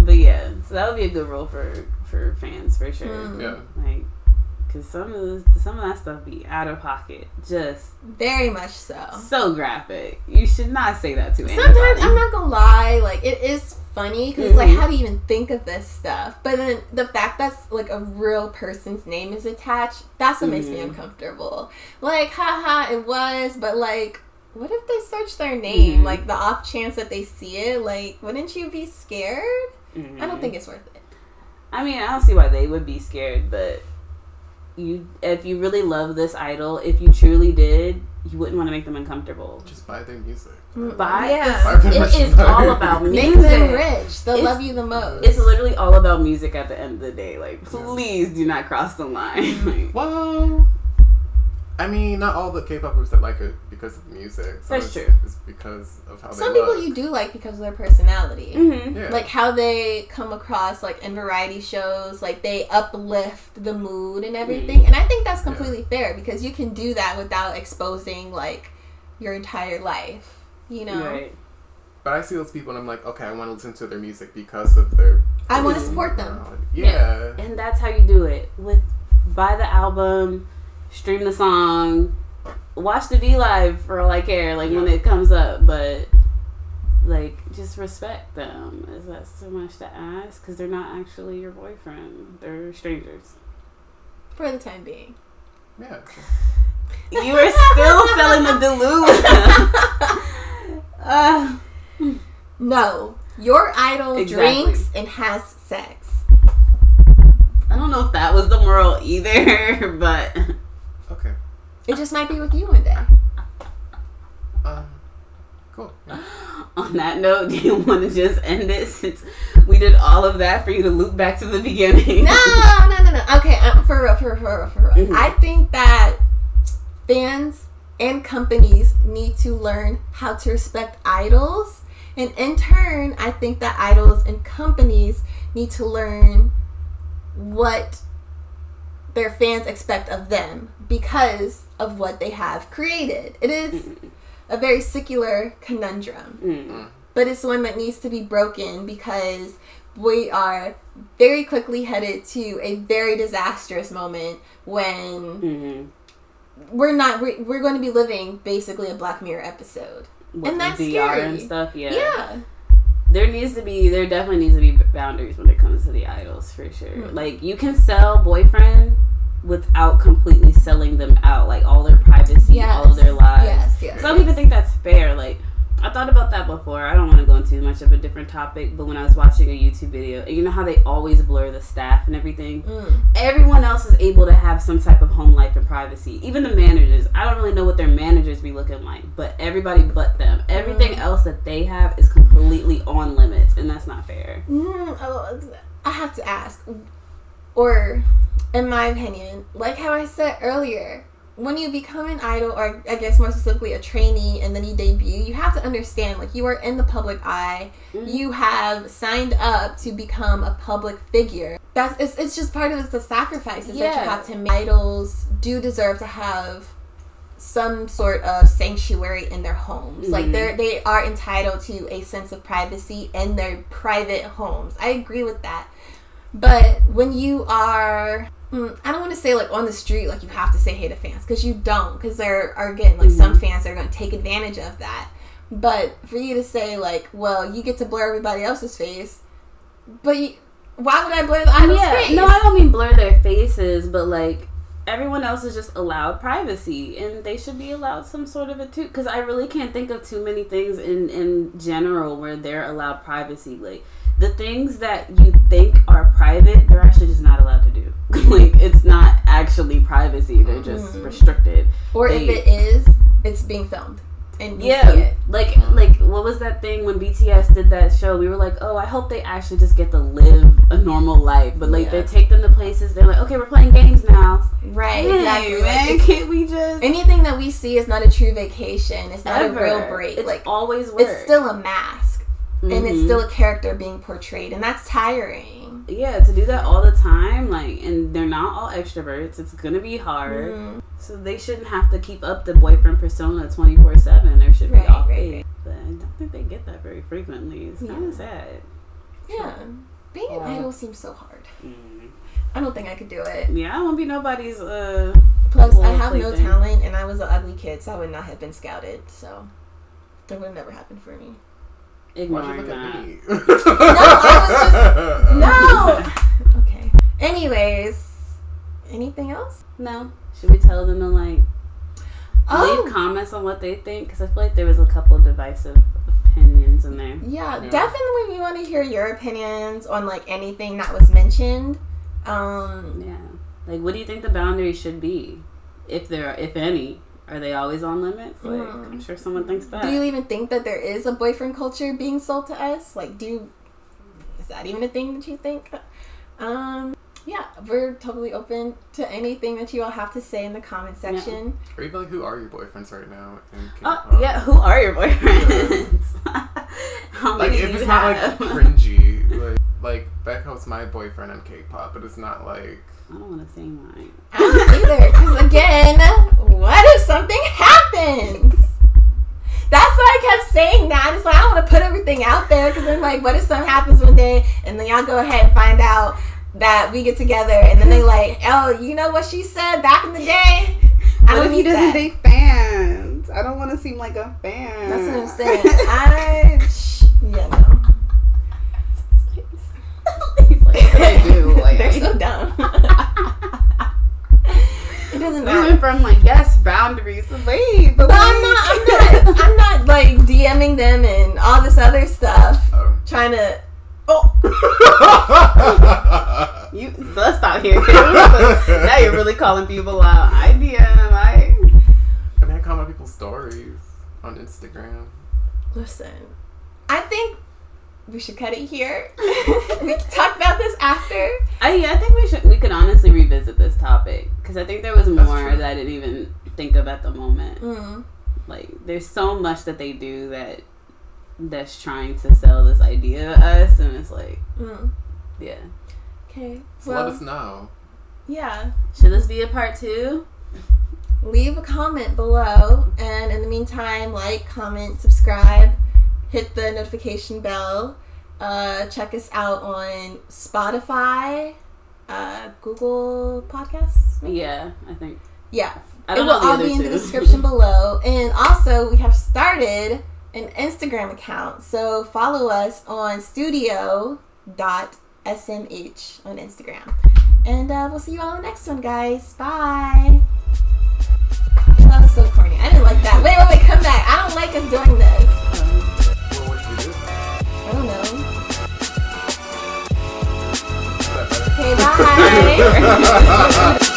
But yeah, so that would be a good rule for for fans for sure. Mm. yeah. Like, cause some of the, some of that stuff be out of pocket, just Very much so. so graphic. You should not say that to anybody. Sometimes I'm not gonna lie, like it is funny because it's like, how do you even think of this stuff? But then the fact that's like a real person's name is attached, that's what makes me Mhm. uncomfortable. Like, haha, it was, but like, what if they search their name? Mhm. Like the off chance that they see it, like wouldn't you be scared? I don't think it's worth it. I mean, I don't see why they would be scared, but you, if you really love this idol, if you truly did, you wouldn't want to make them uncomfortable. Just buy their music. Mm, Buy, Yeah. Buy their it is all about <laughs> Make music. them rich. They'll It's- love you the most. It's literally all about music at the end of the day. Like, please do not cross the line. <laughs> Like, Well, I mean, not all the K-pop groups that like it because of the music. Some That's it's, true. It's because of how Some they people look. you do like because of their personality. mhm. yeah. Like how they come across like in variety shows, like they uplift the mood and everything. And I think that's completely fair because you can do that without exposing like your entire life. You know? Right. but I see those people and I'm like, okay, I want to listen to their music because of their. I want to support them. personality. Yeah. And that's how you do it. With buy the album, stream the song, watch the V Live for all I care, like when it comes up, but like just respect them. Is that so much to ask? Because they're not actually your boyfriend. They're strangers. For the time being. Yeah. You are still <laughs> selling the Duluth. <laughs> uh, No. Your idol Exactly. drinks and has sex. I don't know if that was the moral either, <laughs> but Okay. It just might be with you one day. Um. Cool. Yeah. <gasps> on that note, <laughs> do you want to just end it since we did all of that for you to loop back to the beginning? No, no, no, no. Okay, um, for real, for real, for real, for real. Mhm. I think that fans and companies need to learn how to respect idols. And in turn, I think that idols and companies need to learn what their fans expect of them because of what they have created. It is a very secular conundrum Mm. but it's one that needs to be broken because we are very quickly headed to a very disastrous moment when Mhm. we're not we're, we're going to be living basically a black mirror episode With And that's VR scary. and stuff. Yeah. yeah, There needs to be, there definitely needs to be boundaries when it comes to the idols for sure. Mhm. Like you can sell boyfriend without completely selling them out, like all their privacy, yes all of their lives. yes yes So I don't even think that's fair. Like, I thought about that before. I don't want to go into much of a different topic, but when I was watching a YouTube video, and you know how they always blur the staff and everything? Mm. Everyone else is able to have some type of home life and privacy. Even the managers. I don't really know what their managers be looking like, but everybody but them. Everything Mm. else that they have is completely on limits, and that's not fair. Mm, oh, I have to ask, or in my opinion, like how I said earlier, when you become an idol, or I guess more specifically a trainee, and then you debut, you have to understand like you are in the public eye. Mhm. You have signed up to become a public figure. That's it's, it's just part of it's the sacrifices that you have to make. Idols do deserve to have some sort of sanctuary in their homes. Like Mhm. they're they are entitled to a sense of privacy in their private homes. I agree with that. But when you are mm, I don't want to say like on the street like you have to say hey to fans because you don't because there are again like some fans that are going to take advantage of that. But for you to say like, well, you get to blur everybody else's face, but you, why would I blur the idol's yeah, face? no, I don't mean blur their faces, but like everyone else is just allowed privacy, and they should be allowed some sort of a too. Because I really can't think of too many things in in general where they're allowed privacy. Like the things that you think are private, they're actually just not allowed to do. <laughs> like it's not actually privacy; they're just Mhm. restricted. or if it is, it's being filmed and you see Yeah, it. like like what was that thing when BTS did that show? We were like, oh, I hope they actually just get to live a normal life. But like Yeah. they take them to places. They're like, okay, we're playing games now. Right, Hey, exactly. Like, man, it's- <laughs> can't we just anything that we see is not a true vacation. It's not ever? a real break. It's like always work. it's still a mask, and it's Mhm. still a character being portrayed, and that's tiring. yeah to do that all the time. Like, and they're not all extroverts. It's gonna be hard. Mm. So they shouldn't have to keep up the boyfriend persona twenty four seven. There should be off right, right. But I don't think they get that very frequently. It's kind of sad. Yeah, being an Yeah. idol seems so hard. Mm. I don't think I could do it. Yeah, I won't be nobody's. uh Plus, I have no plaything. talent, and I was an ugly kid, so I would not have been scouted. So it would have never happened for me. Why'd you Ignoring look that. <laughs> at me? No! Okay. Anyways, anything else? No. Should we tell them to like? Oh. leave comments on what they think because I feel like there was a couple divisive opinions in there. Yeah, Yeah. definitely we want to hear your opinions on like anything that was mentioned. Um Yeah, like what do you think the boundaries should be, if there, if any? Are they always on limits? Like Mm. I'm sure someone thinks that. do you even think that there is a boyfriend culture being sold to us? Like do you is that even a thing that you think? Um yeah, we're totally open to anything that you all have to say in the comment section. Or even like, who are your boyfriends right now? in Oh K-pop? yeah, who are your boyfriends? <laughs> <laughs> How Like many if do it's you not have? like cringy, like like Becca's my boyfriend in K-pop, but it's not like I don't want to say mine. I don't either, because again, <laughs> what if something happens? That's why I kept saying that. It's like I don't want to put everything out there because then, like, what if something happens one day and then y'all go ahead and find out that we get together and then they <laughs> like, oh, you know what she said back in the day? I What don't if he need doesn't that. date fans? I don't want to seem like a fan. That's what I'm <laughs> saying. I, sh- yeah, no. He's like, what I do? Like, <laughs> They're I- so dumb. It doesn't We matter. went from like yes boundaries to wait, but, But I'm not. I'm not. I'm not like DMing them and all this other stuff, oh. trying to. Oh, <laughs> You let's stop here. now you're really calling people out. I DM. I I mean, I comment people's stories on Instagram. listen. I think we should cut it here. <laughs> we can talk about this after. I yeah, I think we should we could honestly revisit this topic because I think there was That's more true. that I didn't even think of at the moment. Mm. Like there's so much that they do that that's trying to sell this idea to us, and it's like Mm. yeah. Okay. So Well, let us know. yeah. Should this be a part two? Leave a comment below, and in the meantime, like, comment, subscribe, hit the notification bell. Uh, check us out on Spotify, uh, Google Podcasts. maybe? Yeah, I think. Yeah. I it don't will know all be in two. the description <laughs> below. And also, we have started an Instagram account. So follow us on Studio dot smh on Instagram. And uh, we'll see you all in the next one, guys. Bye. That was so corny. I didn't like that. Wait, wait, wait. Come back. I don't like us doing this. Um, Well, what should we do? I don't know. Okay, bye. <laughs>